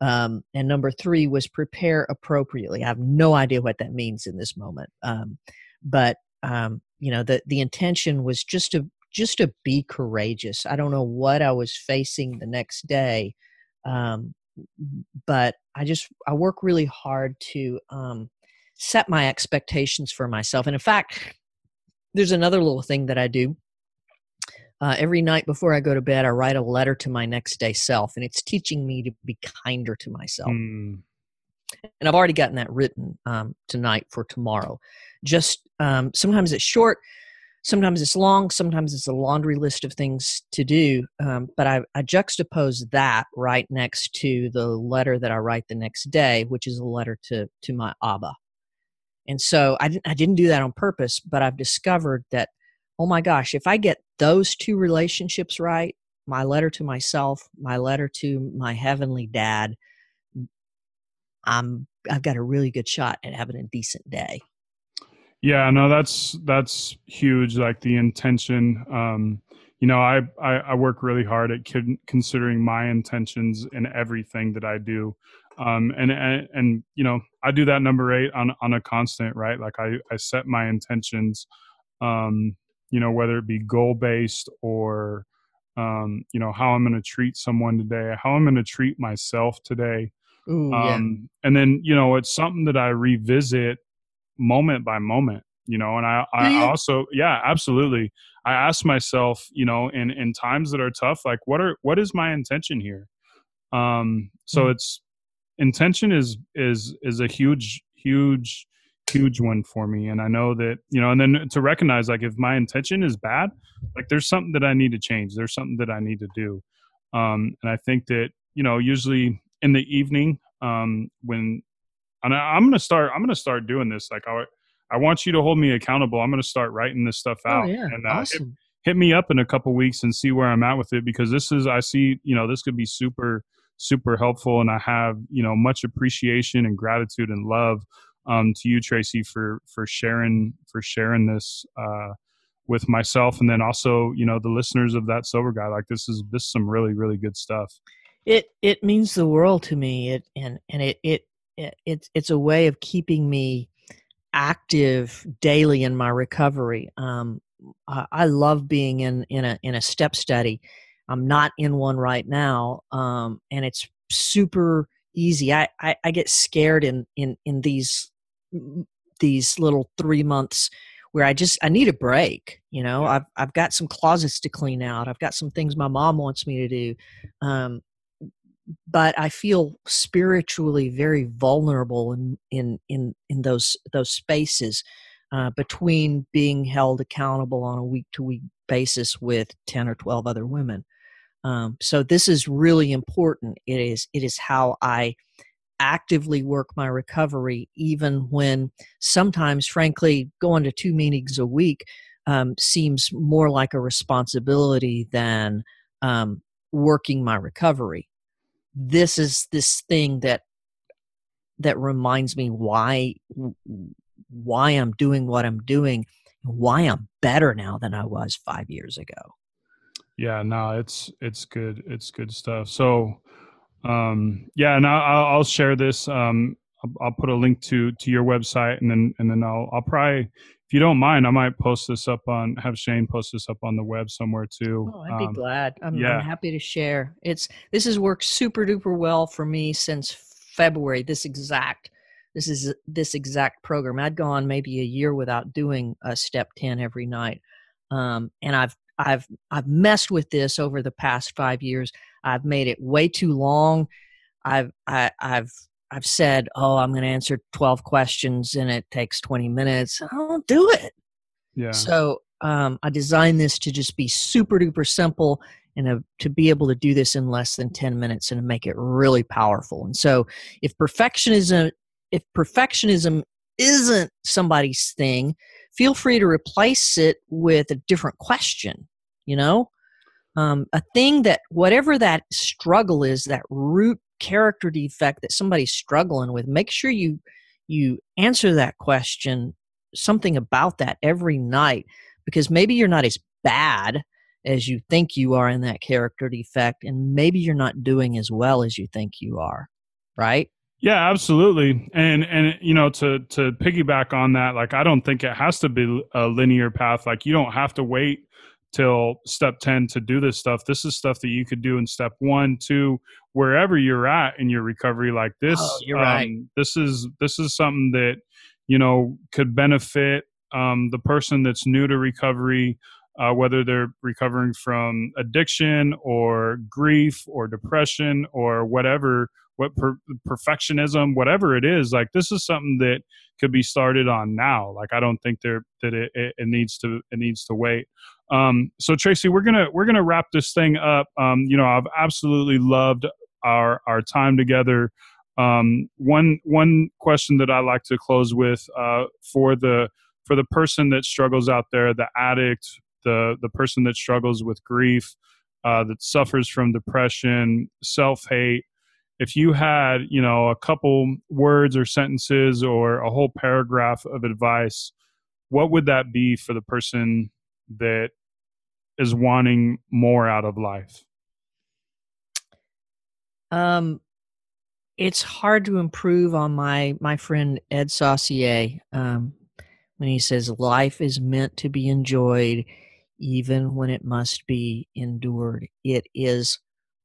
Um, and number three was prepare appropriately. I have no idea what that means in this moment. Um, but um, you know, the the intention was just to just to be courageous. I don't know what I was facing the next day, um, but I just I work really hard to um, set my expectations for myself. And in fact, there's another little thing that I do. Uh, every night before I go to bed, I write a letter to my next day self, and it's teaching me to be kinder to myself. Mm, And I've already gotten that written um, tonight for tomorrow. Just um, sometimes it's short, sometimes it's long, sometimes it's a laundry list of things to do. Um, but I, I juxtapose that right next to the letter that I write the next day, which is a letter to to my Abba. And so I didn't I didn't do that on purpose, but I've discovered that oh my gosh, if I get those two relationships right, my letter to myself, my letter to my heavenly dad, I'm I've got a really good shot at having a decent day. yeah, no, that's that's huge. Like the intention. Um, you know, I, I I work really hard at con- considering my intentions in everything that I do. Um, and, and and you know I do that number eight on on a constant right like I I set my intentions um, you know whether it be goal based or um, you know how i'm going to treat someone today how i'm going to treat myself today Ooh, um, and then you know it's something that i revisit moment by moment you know and i, Do you? I also yeah absolutely i ask myself you know in in times that are tough like what are what is my intention here um so Mhm. it's intention is is is a huge huge huge one for me and i know that you know and then to recognize like if my intention is bad like there's something that i need to change there's something that i need to do um and i think that you know usually in the evening um when and I, i'm gonna start i'm gonna start doing this like i i want you to hold me accountable i'm gonna start writing this stuff out Oh out yeah, and uh, hit, awesome. hit me up in a couple weeks and see where i'm at with it because this is i see you know this could be super super helpful and i have you know much appreciation and gratitude and love um, to you tracy for for sharing for sharing this uh, with myself and then also you know the listeners of that sober guy like this is this is some really really good stuff It it means the world to me. It and and it it, it it's it's a way of keeping me active daily in my recovery. Um, I, love being in in a in a step study. I'm not in one right now, um, and it's super easy. I, I I get scared in in in these these little three months where I just I need a break. You know. I've I've got some closets to clean out. I've got some things my mom wants me to do. Um, but I feel spiritually very vulnerable in in in in those those spaces uh, between being held accountable on a week to week basis with ten or twelve other women. Um, so this is really important. It is it is how I actively work my recovery, even when sometimes, frankly, going to two meetings a week um, seems more like a responsibility than um, working my recovery. This is this thing that that reminds me why why I'm doing what I'm doing, why I'm better now than I was five years ago. yeah no it's it's good it's good stuff so um yeah and i'll, I'll share this um I'll, I'll put a link to to your website, and then and then I'll I'll probably if you don't mind, I might post this up on have Shane post this up on the web somewhere too. Oh, I'd be Um, glad. I'm, yeah. I'm happy to share. It's this has worked super duper well for me since February. This exact this is this exact program. I'd gone maybe a year without doing a step ten every night, um, and I've I've I've messed with this over the past five years. I've made it way too long. I've I, I've I've said, oh, I'm going to answer 12 questions and it takes 20 minutes. I don't do it. yeah, So um, I designed this to just be super duper simple and uh, to be able to do this in less than 10 minutes and to make it really powerful. And so if perfectionism if perfectionism isn't somebody's thing, feel free to replace it with a different question, you know? Um, a thing that whatever that struggle is, that root character defect that somebody's struggling with, make sure you you answer that question something about that every night because maybe you're not as bad as you think you are in that character defect and maybe you're not doing as well as you think you are right Yeah, absolutely. And and you know to to piggyback on that, like I don't think it has to be a linear path. Like you don't have to wait till step 10 to do this stuff. This is stuff that you could do in step 1, 2, wherever you're at in your recovery like this. Oh, you're right. um, this is this is something that you know could benefit um, the person that's new to recovery uh, whether they're recovering from addiction or grief or depression or whatever what per- perfectionism whatever it is like this is something that could be started on now. Like i don't think there that it, it, it needs to it needs to wait. Um, so tracy we're gonna we're gonna wrap this thing up. Um, you know i've absolutely loved our our time together. Um, one one question that i like to close with uh, for the for the person that struggles out there the addict the the person that struggles with grief uh, that suffers from depression self-hate if you had you know a couple words or sentences or a whole paragraph of advice what would that be for the person that is wanting more out of life? Um it's hard to improve on my my friend ed saucier um when he says life is meant to be enjoyed even when it must be endured. It is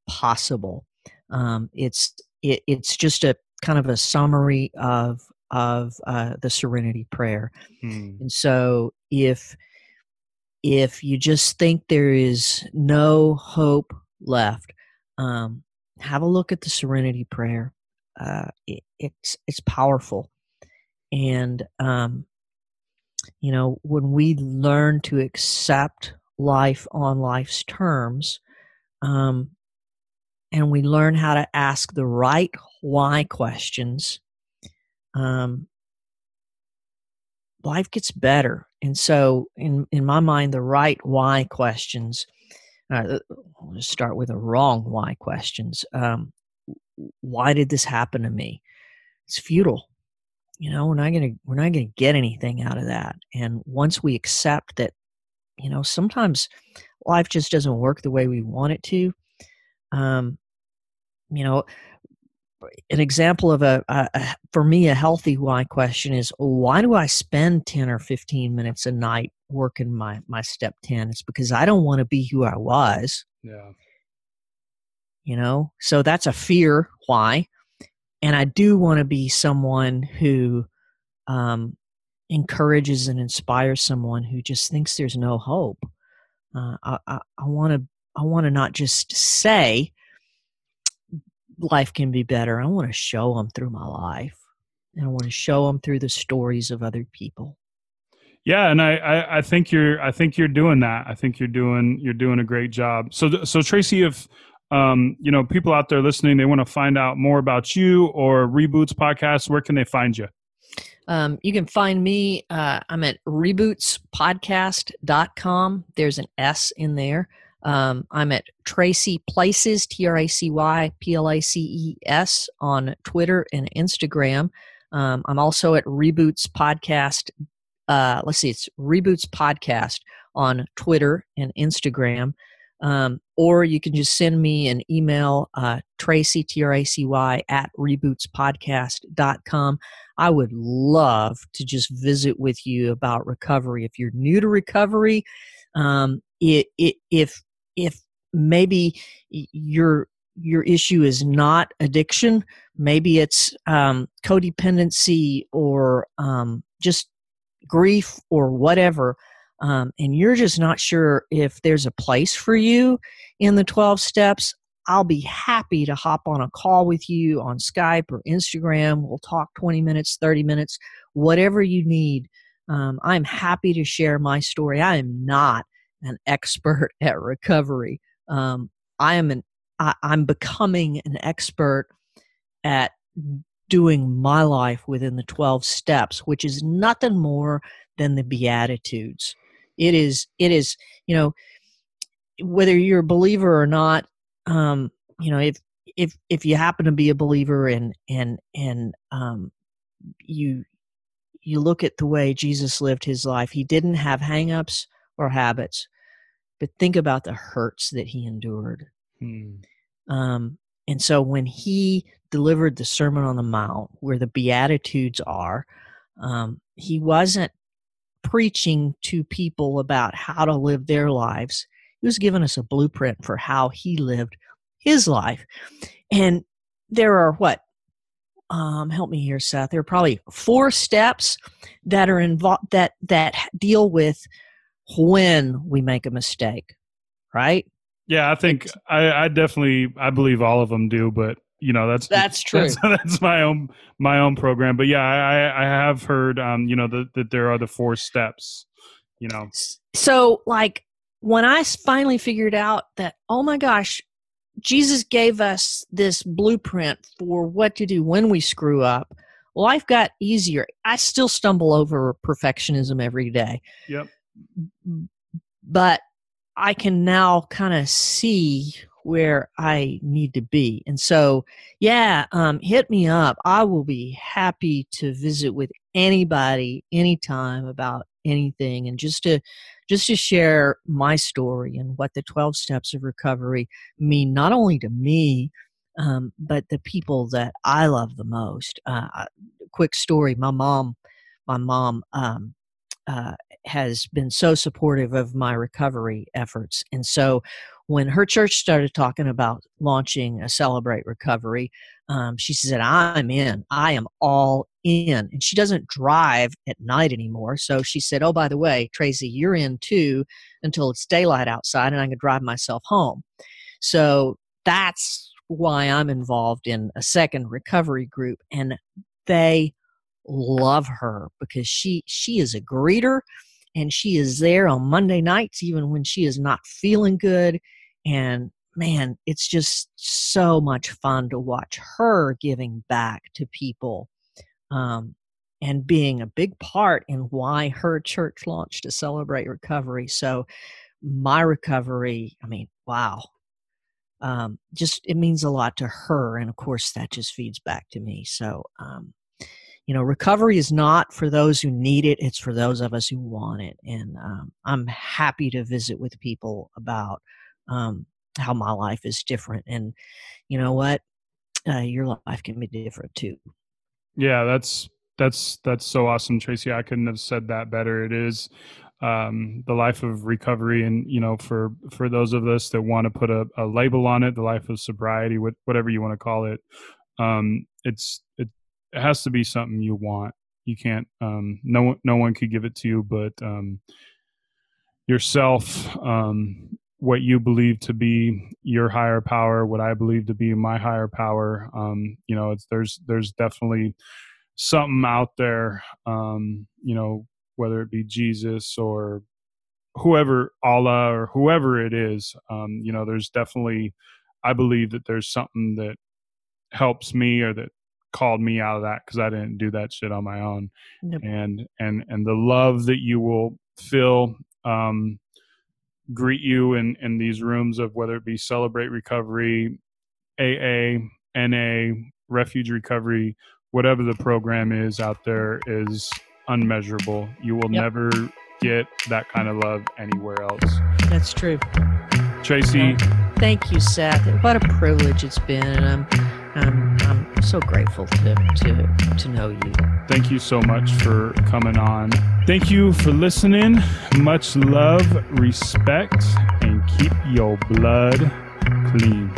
possible um, it's it, it's just a kind of a summary of of uh, the serenity prayer. Hmm. and so if if you just think there is no hope left um, have a look at the serenity prayer. Uh, it, it's it's powerful. And um, you know when we learn to accept life on life's terms um, and we learn how to ask the right why questions um, life gets better. And so in in my mind the right why questions uh, let's start with the wrong why questions. Um, why did this happen to me? It's futile you know we're not gonna we're not gonna get anything out of that. And once we accept that you know sometimes life just doesn't work the way we want it to um you know an example of a, a, a for me a healthy why question is why do i spend 10 or 15 minutes a night working my my step 10 it's because i don't want to be who i was. Yeah. You know? So that's a fear why? And i do want to be someone who um, encourages and inspires someone who just thinks there's no hope. Uh, i want to i want to not just say life can be better. I want to show them through my life and i want to show them through the stories of other people. Yeah and I, I i think you're i think you're doing that. I think you're doing you're doing a great job. So so tracy if um you know people out there listening they want to find out more about you or reboots podcast where can they find you? Um, you can find me uh, i'm at rebootspodcast.com there's an s in there um, i'm at tracy places t-r-a-c-y p-l-a-c-e-s on twitter and instagram um, i'm also at reboots podcast uh, let's see it's reboots podcast on twitter and instagram Um, or you can just send me an email, uh, Tracy, T R A C Y, at rebootspodcast.com. I would love to just visit with you about recovery. If you're new to recovery, um, it, it, if, if maybe your, your issue is not addiction, maybe it's um, codependency or um, just grief or whatever um, and you're just not sure if there's a place for you in the 12 steps, I'll be happy to hop on a call with you on Skype or Instagram. We'll talk 20 minutes, 30 minutes, whatever you need. Um, I'm happy to share my story. I am not an expert at recovery. Um, I am an I, I'm becoming an expert at doing my life within the 12 steps, which is nothing more than the Beatitudes. It is, it is, you know, whether you're a believer or not, um, you know, if, if, if you happen to be a believer and, and, and, um, you, you look at the way Jesus lived his life, he didn't have hangups or habits, but think about the hurts that he endured. Hmm. Um, and so when he delivered the Sermon on the Mount, where the Beatitudes are, um, he wasn't preaching to people about how to live their lives. He was giving us a blueprint for how he lived his life. And there are what? Um, help me here, Seth. There are probably four steps that are involved that that deal with when we make a mistake, right? Yeah, I think I, I definitely I believe all of them do, but you know that's that's true. That's, that's, my own my own program. But yeah, I I have heard um you know that that there are the four steps. You know, so like when I finally figured out that oh my gosh, Jesus gave us this blueprint for what to do when we screw up. Life got easier. I still stumble over perfectionism every day. Yep. But I can now kind of see where I need to be. And so, yeah, um, hit me up. I will be happy to visit with anybody anytime about anything and just to just to share my story and what the 12 steps of recovery mean not only to me um, but the people that I love the most. Uh, quick story: my mom, my mom um, uh, has been so supportive of my recovery efforts, and so when her church started talking about launching a Celebrate Recovery, um, she said, I'm in. I am all in. And she doesn't drive at night anymore. So she said, Oh, by the way, Tracy, you're in too until it's daylight outside and I can drive myself home. So that's why I'm involved in a second recovery group. And they love her because she she is a greeter and she is there on Monday nights even when she is not feeling good and man, it's just so much fun to watch her giving back to people um, and being a big part in why her church launched to celebrate recovery. So, my recovery, I mean, wow. Um, just it means a lot to her. And of course, that just feeds back to me. So, um, you know, recovery is not for those who need it, it's for those of us who want it. And um, I'm happy to visit with people about um, how my life is different. And you know what? Uh, your life can be different too. Yeah, that's that's that's so awesome, Tracy. I couldn't have said that better. It is um, the life of recovery, and you know, for for those of us that want to put a, a label on it, the life of sobriety, whatever you want to call it, um, it's it, it has to be something you want. You can't. Um, no one no one could give it to you, but um, yourself um, what you believe to be your higher power, what I believe to be my higher power. Um, you know, it's there's there's definitely something out there. Um, you know, whether it be Jesus or whoever Allah or whoever it is. Um, you know, there's definitely I believe that there's something that helps me or that called me out of that because I didn't do that shit on my own. Yep. And and and the love that you will feel um, greet you in in these rooms of whether it be celebrate recovery aa na refuge recovery whatever the program is out there is unmeasurable you will yep. never get that kind of love anywhere else that's true Tracy. Thank you, Seth. What a privilege it's been, and I'm I'm, I'm so grateful to, to to know you. Thank you so much for coming on. Thank you for listening. Much love, respect, and keep your blood clean.